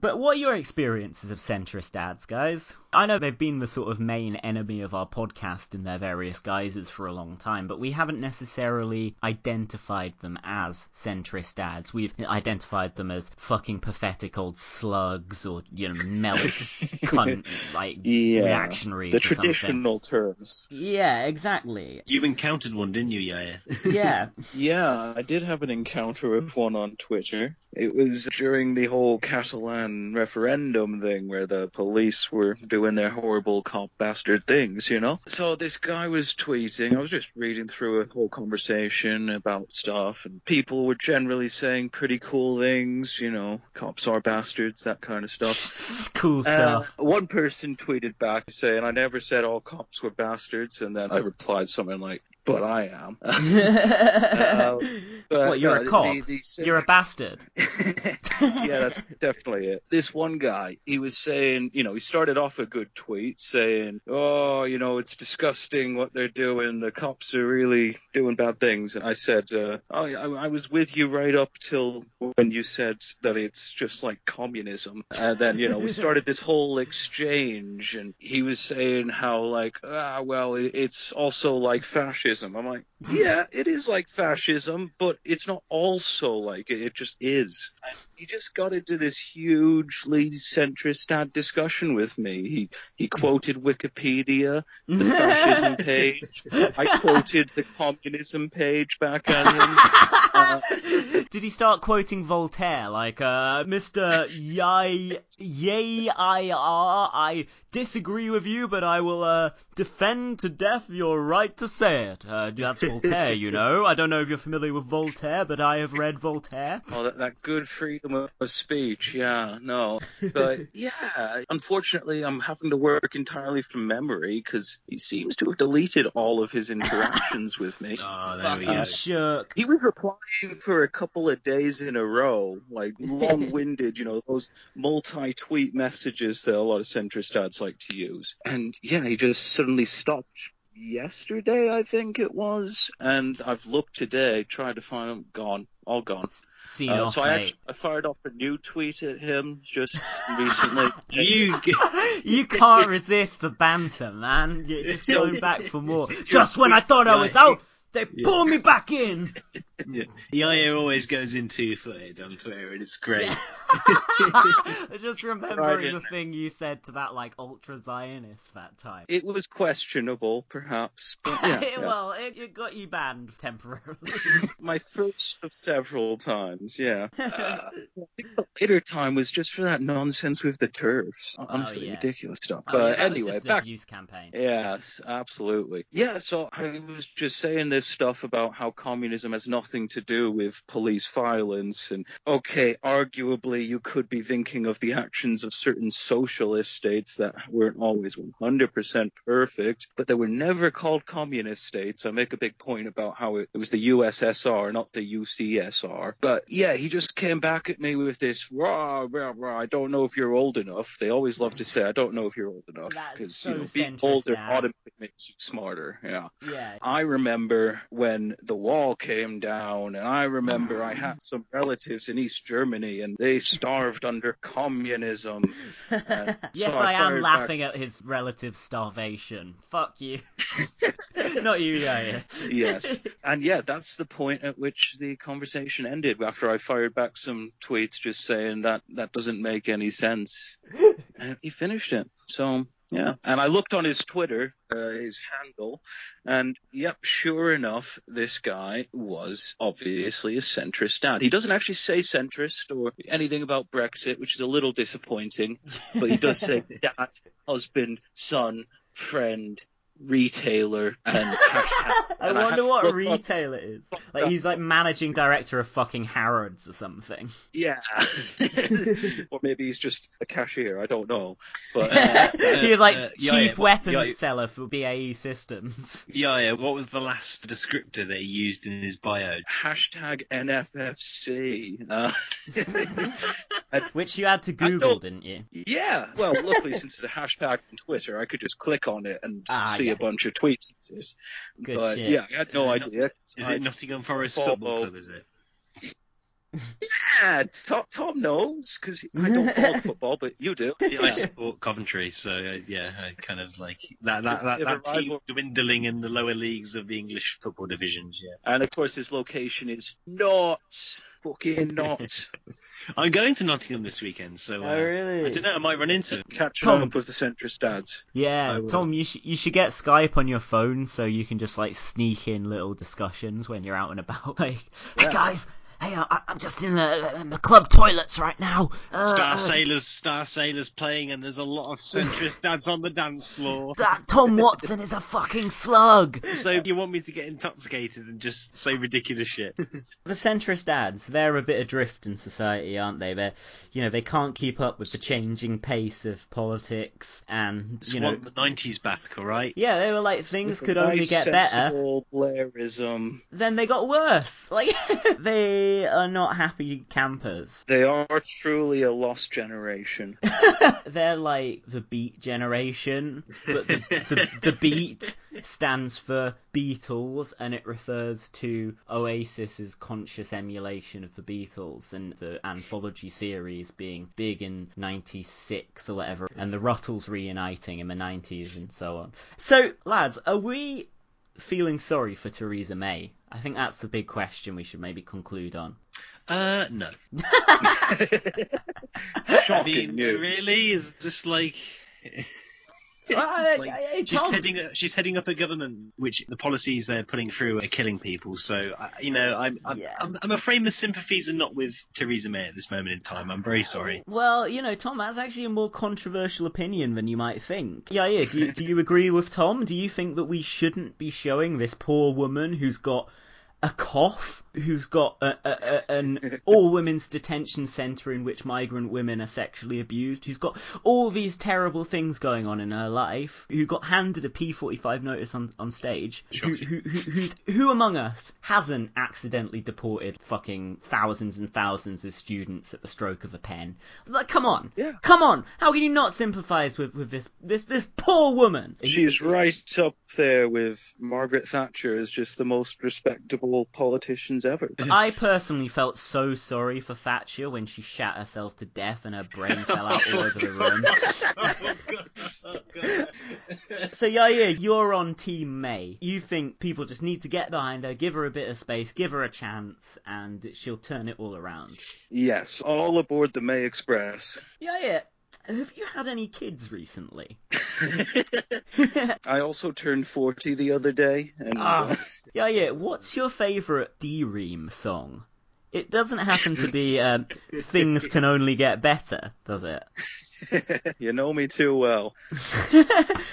But what are your experiences of centrist dads, guys? I know they've been the sort of main enemy of our podcast in their various guises for a long time, but we haven't necessarily identified them as centrist dads. We've identified them as fucking pathetic old slugs or, you know, melt cunt, like, Yeah. reactionaries. The or traditional terms. Yeah, exactly. You encountered one, didn't you, Yaya? Yeah. Yeah, I did have an encounter with one on Twitter. It was during the whole Catalan referendum thing where the police were doing their horrible cop bastard things, you know? So this guy was tweeting, I was just reading through a whole conversation about stuff, and people were generally saying pretty cool things, you know, cops are bastards, that kind of stuff. Cool stuff. Uh, one person tweeted back saying, I never said all cops were bastards, and then I replied something like, but I am. Uh, but what, you're no, a cop? the- the You're a bastard. yeah, that's definitely it. This one guy, he was saying, you know, he started off a good tweet saying, oh, you know, it's disgusting what they're doing. The cops are really doing bad things. And I said, uh, I, I, I was with you right up till when you said that it's just like communism. And then, you know, we started this whole exchange and he was saying how like, ah, well, it, it's also like fascism. I'm like, yeah, it is like fascism, but it's not also like it. It just is. And he just got into this hugely centrist dad discussion with me. He he quoted Wikipedia, the fascism page. I quoted the communism page back at him. Uh, Did he start quoting Voltaire like, uh, Mr. Yay, yay, I are, I disagree with you, but I will, uh, defend to death your right to say it. Uh, that's Voltaire, you know. I don't know if you're familiar with Voltaire, but I have read Voltaire. Oh, that, that good freedom of speech. Yeah, no. But yeah, unfortunately, I'm having to work entirely from memory because he seems to have deleted all of his interactions with me. Oh, there we go. Uh, shook. He was replying for a couple of days in a row, like long winded, you know, those multi tweet messages that a lot of centrist ads like to use. And yeah, he just suddenly stopped yesterday, I think it was. And I've looked today, tried to find him, gone, all gone. Seen Uh, off, so I actually I fired off a new tweet at him just recently. you You can't resist the banter, man. You're just going back for more. Just when I thought I was out, They pull me back in. Yeah. Yaya always goes in two footed on Twitter, and it's great. Just remembering Right. the thing you said to that like ultra Zionist that time. It was questionable, perhaps, but yeah. yeah. well, it, it got you banned temporarily. My first of several times, yeah. Uh, I think the later time was just for that nonsense with the turfs. Honestly, Oh, yeah. ridiculous stuff. Oh, but yeah, that was anyway, just back abuse campaign. Yes, absolutely. Yeah, so I was just saying this stuff about how communism has nothing to do with police violence. And okay, arguably, you could be thinking of the actions of certain socialist states that weren't always 100% perfect, but they were never called communist states. I make a big point about how it, it was the USSR, not the UCSR. But yeah, he just came back at me with this, rah, rah, rah, I don't know if you're old enough. They always love to say, I don't know if you're old enough. Because, so you know, being older now. automatically makes you smarter. Yeah. Yeah. I remember when the wall came down, and I remember I had some relatives in East Germany, and they starved under communism. Yes, so I, am fired back- laughing at his relative starvation. Fuck you. Not you, yeah, yes. And yeah, that's the point at which the conversation ended after I fired back some tweets just saying that that doesn't make any sense. And he finished it. So, yeah. And I looked on his Twitter, uh, his handle, and yep, sure enough, this guy was obviously a centrist dad. He doesn't actually say centrist or anything about Brexit, which is a little disappointing, but he does say dad, husband, son, friend, retailer, and hashtag. I And wonder have what a looked up- retail it is. Like he's like managing director of fucking Harrods or something. Yeah. or maybe he's just a cashier. I don't know. But uh, he is like uh, chief yeah, yeah, weapons yeah, yeah. seller for BAE Systems. Yeah, yeah. What was the last descriptor that he used in his bio? hashtag NFFC. Uh, Which you had to Google, didn't you? yeah. Well, luckily, since it's a hashtag on Twitter, I could just click on it and Ah, see yeah. a bunch of tweets. Good but shit. yeah, I had no idea. Is it Nottingham Forest follow- Football Club? Is it? Yeah, Tom, Tom knows because I don't follow football, but you do. Yeah, I support Coventry, so uh, yeah, I kind of like that. That that, that team rival- dwindling in the lower leagues of the English football divisions. Yeah, And of course, his location is not fucking not. I'm going to Nottingham this weekend, so uh, Oh, really? I don't know. I might run into him. Catching Tom. up with the centrist dads. Yeah, Tom, you should you should get Skype on your phone so you can just like sneak in little discussions when you're out and about. Like, hey guys, hey, I, I'm just in the, in the club toilets right now. Uh, Star uh, Sailors, Star Sailors playing, and there's a lot of centrist dads on the dance floor. That Tom Watson is a fucking slug. So you want me to get intoxicated and just say ridiculous shit? The centrist dads, they're a bit adrift in society, aren't they? They're, you know, they can't keep up with the changing pace of politics, and Just you know, want the '90s back, all right? yeah, they were like things could Nice, only get better. Blairism. Then they got worse. Like they are not happy campers. They are truly a lost generation. They're like the Beat generation, but the, the, the Beat stands for Beatles, and it refers to Oasis's conscious emulation of the Beatles and the anthology series being big in '96 or whatever, and the Ruttles reuniting in the '90s and so on. So, lads, are we feeling sorry for Theresa May? I think that's the big question we should maybe conclude on. Uh, no. Shocking I mean, news. really? Is this like? Ah, I- like- I- I- she's heading. She's heading up a government which the policies they're putting through are killing people. So I- you know, I'm I'm, I'm I'm afraid my sympathies are not with Theresa May at this moment in time. I'm very sorry. Oh, well, you know, Tom, that's actually a more controversial opinion than you might think. Yeah, yeah. Do you, do you agree with Tom? Do you think that we shouldn't be showing this poor woman who's got a cough, who's got a, a, a, an all women's detention centre in which migrant women are sexually abused, who's got all these terrible things going on in her life, who got handed a P45 notice on, on stage, who, who, who, who among us hasn't accidentally deported fucking thousands and thousands of students at the stroke of a pen? Like, come on. Yeah. Come on. How can you not sympathise with, with this, this, this poor woman? She's right up there with Margaret Thatcher as just the most respectable politicians ever. I personally felt so sorry for Thatcher when she shat herself to death and her brain fell out all over the room. Oh, oh, oh, so yeah, yeah, you're on Team May. You think people just need to get behind her, give her a bit of space, give her a chance, and she'll turn it all around. Yes, all aboard the May Express. Yair, have you had any kids recently? I also turned 40 the other day, and Ah, uh, Yair, what's your favourite D-Ream song? It doesn't happen to be um, "Things Can Only Get Better," does it? you know me too well.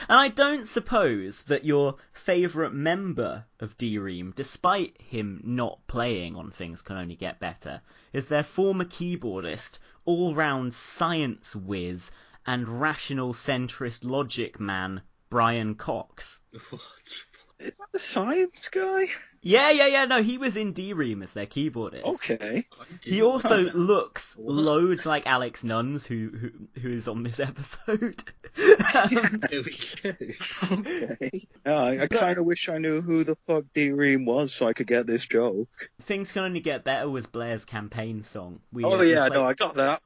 And I don't suppose that your favourite member of D-Ream, despite him not playing on Things Can Only Get Better, is their former keyboardist, all-round science whiz, and rational centrist logic man, Brian Cox. Is that the science guy? Yeah, yeah, yeah. No, he was in D-Ream as their keyboardist. Okay. He also looks loads like Alex Nunns, who who, who is on this episode. There we go. Okay. Yeah, I, I kind of wish I knew who the fuck D-Ream was so I could get this joke. Things Can Only Get Better was Blair's campaign song. We, oh uh, we yeah, played- no, I got that.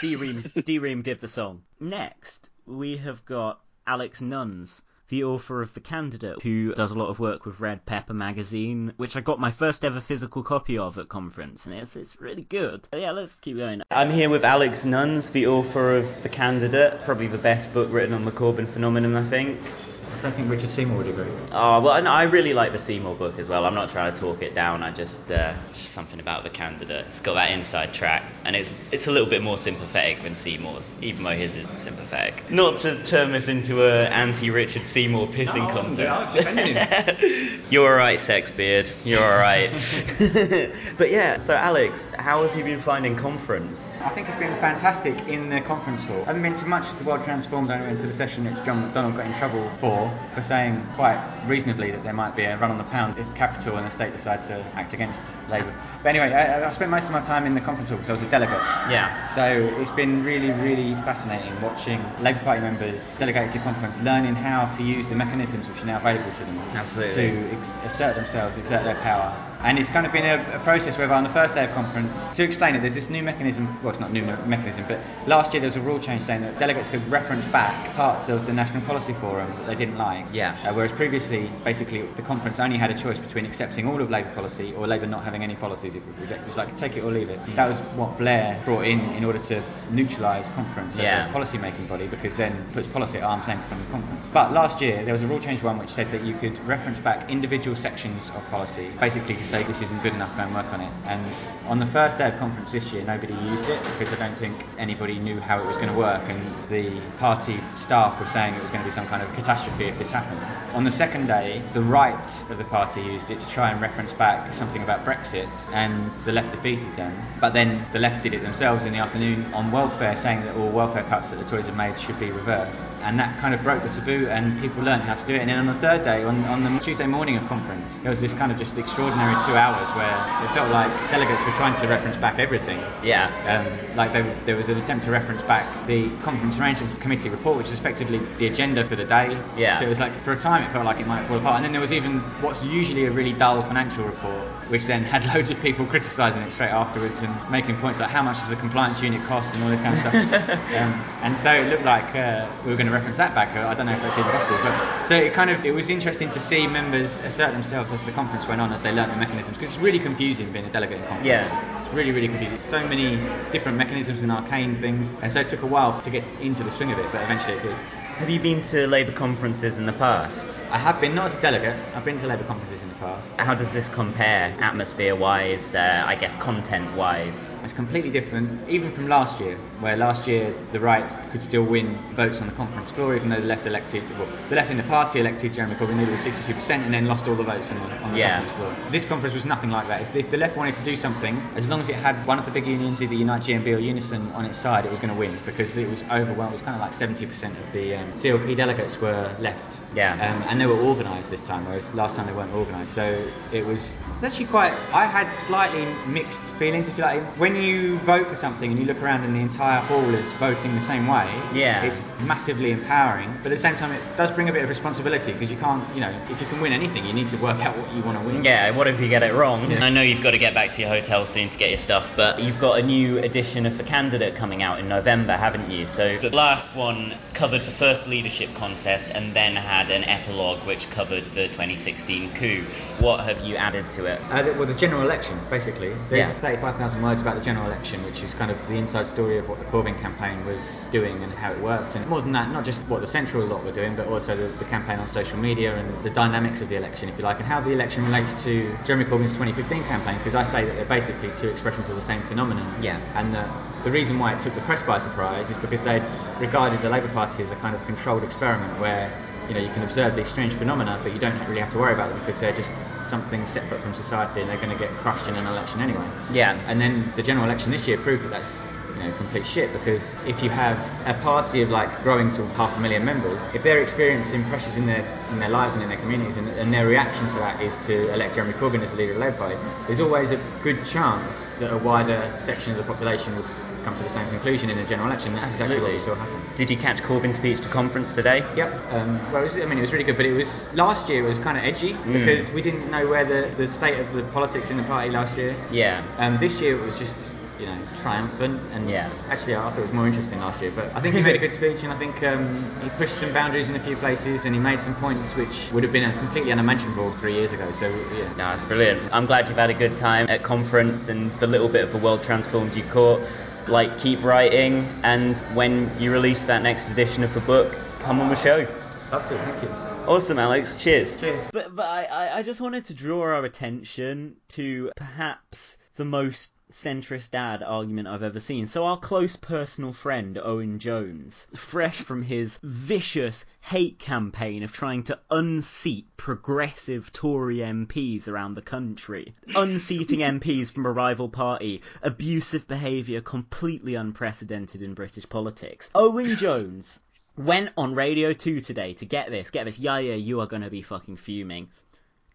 D-Ream, D-Ream did the song. Next, we have got Alex Nunns, the author of The Candidate, who does a lot of work with Red Pepper magazine, which I got my first ever physical copy of at conference, and it's it's really good. But yeah, let's keep going. I'm here with Alex Nunns, the author of The Candidate, probably the best book written on the Corbyn phenomenon, I think. I don't think Richard Seymour would agree. Oh, well, and I really like the Seymour book as well. I'm not trying to talk it down. I just, uh, just something about The Candidate. It's got that inside track, and it's it's a little bit more sympathetic than Seymour's, even though his is sympathetic. Not to turn this into a anti-Richard Seymour pissing No, doing- I was defending him. You're alright, sex beard. You're alright. but yeah, so Alex, how have you been finding conference? I think it's been fantastic in the conference hall. I haven't been to much of the World Transformed. I went to the session that John McDonnell got in trouble for, for saying quite reasonably that there might be a run on the pound if Capital and the state decide to act against Labour. But anyway, I, I spent most of my time in the conference hall because I was a delegate. Yeah. So it's been really, really fascinating watching Labour Party members delegated to conference learning how to use the mechanisms which are now available to them Absolutely. to ex- assert themselves, exert their power. And it's kind of been a, a process whereby on the first day of conference, to explain it, there's this new mechanism, well, it's not new mechanism, but last year there was a rule change saying that delegates could reference back parts of the National Policy Forum that they didn't like. Yeah. Uh, whereas previously, basically, the conference only had a choice between accepting all of Labour policy or Labour not having any policies. It was, like take it or leave it. That was what Blair brought in in order to neutralise conference Yeah. as a policy making body because then puts policy at arm's length from the conference. But last year there was a rule change one which said that you could reference back individual sections of policy, basically to say this isn't good enough, go and work on it. And on the first day of conference this year, nobody used it because I don't think anybody knew how it was going to work, and the party staff were saying it was going to be some kind of catastrophe if this happened. On the second day, the right of the party used it to try and reference back something about Brexit, and the left defeated them. But then the left did it themselves in the afternoon on welfare, saying that all welfare cuts that the Tories have made should be reversed. And that kind of broke the taboo, and people learned how to do it. And then on the third day, on, on the Tuesday morning of conference, there was this kind of just extraordinary two hours where it felt like delegates were trying to reference back everything. Yeah. Um, like there, there was an attempt to reference back the conference arrangement committee report, which is effectively the agenda for the day. Yeah. So it was like for a time it felt like it might fall apart, and then there was even what's usually a really dull financial report, which then had loads of people criticising it straight afterwards and making points like how much does a compliance unit cost and all this kind of stuff. um, and so it looked like uh, we were going to reference that back. I don't know if that's even possible, but so it kind of it was interesting to see members assert themselves as the conference went on as they learnt the mechanisms because it's really confusing being a delegate in conference. Yeah. It's really, really confusing. So many different mechanisms and arcane things, and so it took a while to get into the swing of it, but eventually it did. Have you been to Labour conferences in the past? I have been, not as a delegate, I've been to Labour conferences in the past. How does this compare, atmosphere wise, uh, I guess content wise? It's completely different, even from last year, where last year the right could still win votes on the conference floor, even though the left elected, well, the left in the party elected Jeremy Corbyn with 62% and then lost all the votes on the, on the Yeah. conference floor. This conference was nothing like that. If, if the left wanted to do something, as long as it had one of the big unions, either Unite GMB or Unison, on its side, it was going to win because it was overwhelmed. It was kind of like 70% of the um, CLP delegates were left. Yeah. Um, and they were organised this time, whereas last time they weren't organised. So it was actually quite. I had slightly mixed feelings, if you like. When you vote for something and you look around and the entire hall is voting the same way, Yeah. it's massively empowering. But at the same time, it does bring a bit of responsibility because you can't, you know, if you can win anything, you need to work out what you want to win. Yeah, what if you get it wrong? I know you've got to get back to your hotel soon to get your stuff, but you've got a new edition of The Candidate coming out in November, haven't you? So the last one covered the first first leadership contest and then had an epilogue which covered the 2016 coup. What have you added to it? Uh, well, the general election, basically. There's Yeah. 35,000 words about the general election, which is kind of the inside story of what the Corbyn campaign was doing and how it worked. And more than that, not just what the central lot were doing, but also the, the campaign on social media and the dynamics of the election, if you like, and how the election relates to Jeremy Corbyn's 2015 campaign, because I say that they're basically two expressions of the same phenomenon. Yeah. And the, the reason why it took the press by surprise is because they'd regarded the Labour Party as a kind of controlled experiment where you know you can observe these strange phenomena, but you don't really have to worry about them because they're just something separate from society and they're going to get crushed in an election anyway. Yeah. And then the general election this year proved that that's you know complete shit because if you have a party of like growing to half a million members, if they're experiencing pressures in their in their lives and in their communities and, and their reaction to that is to elect Jeremy Corbyn as the leader of the Labour Party, there's always a good chance that a wider section of the population would come to the same conclusion in a general election. That's exactly what we saw happen. Did you catch Corbyn's speech to conference today? Yep. Um, well, it was, I mean, it was really good, but it was last year. It was kind of edgy Mm. because we didn't know where the, the state of the politics in the party last year. Yeah. Um, this year it was just you know triumphant, and Yeah. actually I thought it was more interesting last year. But I think he made a good speech, and I think um, he pushed some boundaries in a few places, and he made some points which would have been completely unimaginable three years ago. So yeah. No, it's brilliant. I'm glad you've had a good time at conference and the little bit of the world transformed you caught. Like, keep writing, and when you release that next edition of the book, come on the show. Love to, thank you. Awesome, Alex. Cheers. Cheers. But but I, I, I just wanted to draw our attention to perhaps the most centrist dad argument I've ever seen. So our close personal friend Owen Jones, fresh from his vicious hate campaign of trying to unseat progressive Tory MPs around the country, unseating MPs from a rival party, abusive behaviour completely unprecedented in British politics. Owen Jones went on Radio 2 today to get this, get this, yeah, yeah, you are going to be fucking fuming,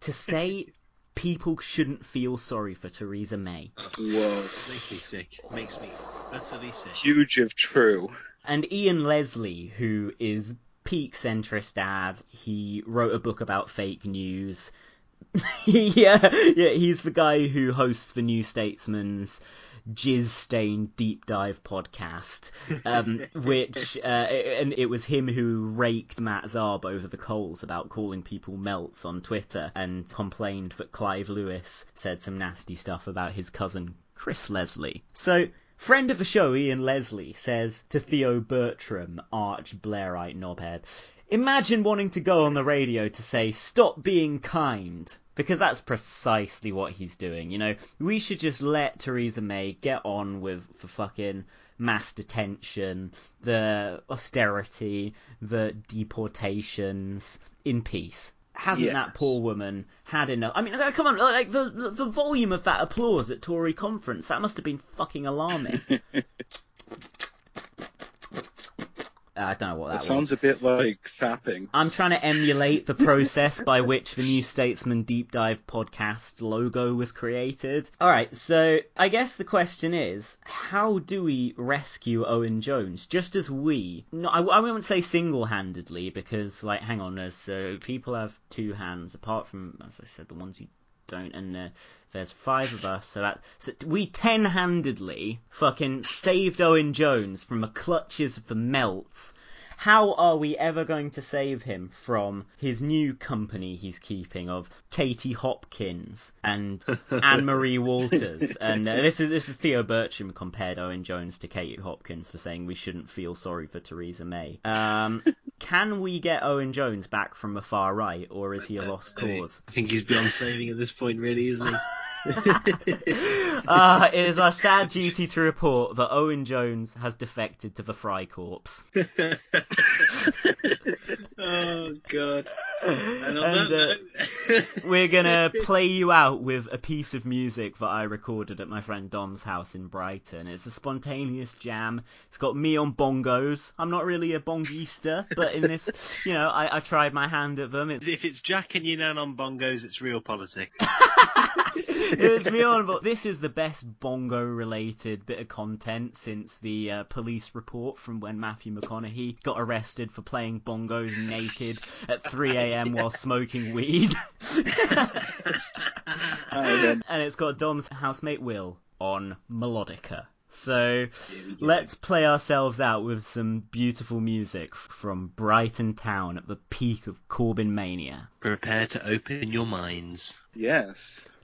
to say people shouldn't feel sorry for Theresa May. Whoa. Makes me sick. Makes me utterly sick. Huge if true. And Ian Leslie, who is peak centrist dad, he wrote a book about fake news. yeah, yeah, he's the guy who hosts the New Statesman's jizz stained deep dive podcast, um, which uh, and it was him who raked Matt Zarb over the coals about calling people melts on Twitter and complained that Clive Lewis said some nasty stuff about his cousin Chris Leslie. So. Friend of the show, Ian Leslie, says to Theo Bertram, arch Blairite knobhead, Imagine wanting to go on the radio to say, stop being kind. Because that's precisely what he's doing, you know? We should just let Theresa May get on with the fucking mass detention, the austerity, the deportations in peace. Hasn't Yes. that poor woman had enough? I mean, uh, come on, like the, the the volume of that applause at Tory conference, that must have been fucking alarming. I don't know what that, That was. sounds a bit like fapping. I'm trying to emulate the process by which the New Statesman Deep Dive podcast logo was created. Alright, so I guess the question is how do we rescue Owen Jones? Just as we, no, I, I won't say single handedly because, like, hang on, there's uh, people have two hands apart from, as I said, the ones you don't, and uh, there's five of us, so that so we ten-handedly fucking saved Owen Jones from the clutches of the melts. How are we ever going to save him from his new company he's keeping of Katie Hopkins and Anne Marie Waters? And uh, this is this is Theo Bertram compared Owen Jones to Katie Hopkins for saying we shouldn't feel sorry for Theresa May. Um, can we get Owen Jones back from the far right, or is he a lost cause? I think he's beyond saving at this point, really, isn't he? Ah, it is our sad duty to report that Owen Jones has defected to the Freikorps. oh god. And uh, we're gonna play you out with a piece of music that I recorded at my friend Dom's house in Brighton. It's a spontaneous jam. It's got me on bongos. I'm not really a bongista, but in this, you know, I, I tried my hand at them. It's, if it's Jack and Yunan on bongos, it's real politics. it's me on, but this is the best bongo-related bit of content since the uh, police report from when Matthew McConaughey got arrested for playing bongos naked at 3 a.m. while smoking weed. and it's got Dom's housemate Will on melodica. So let's play ourselves out with some beautiful music from Brighton Town at the peak of Corbyn mania. Prepare to open your minds. Yes.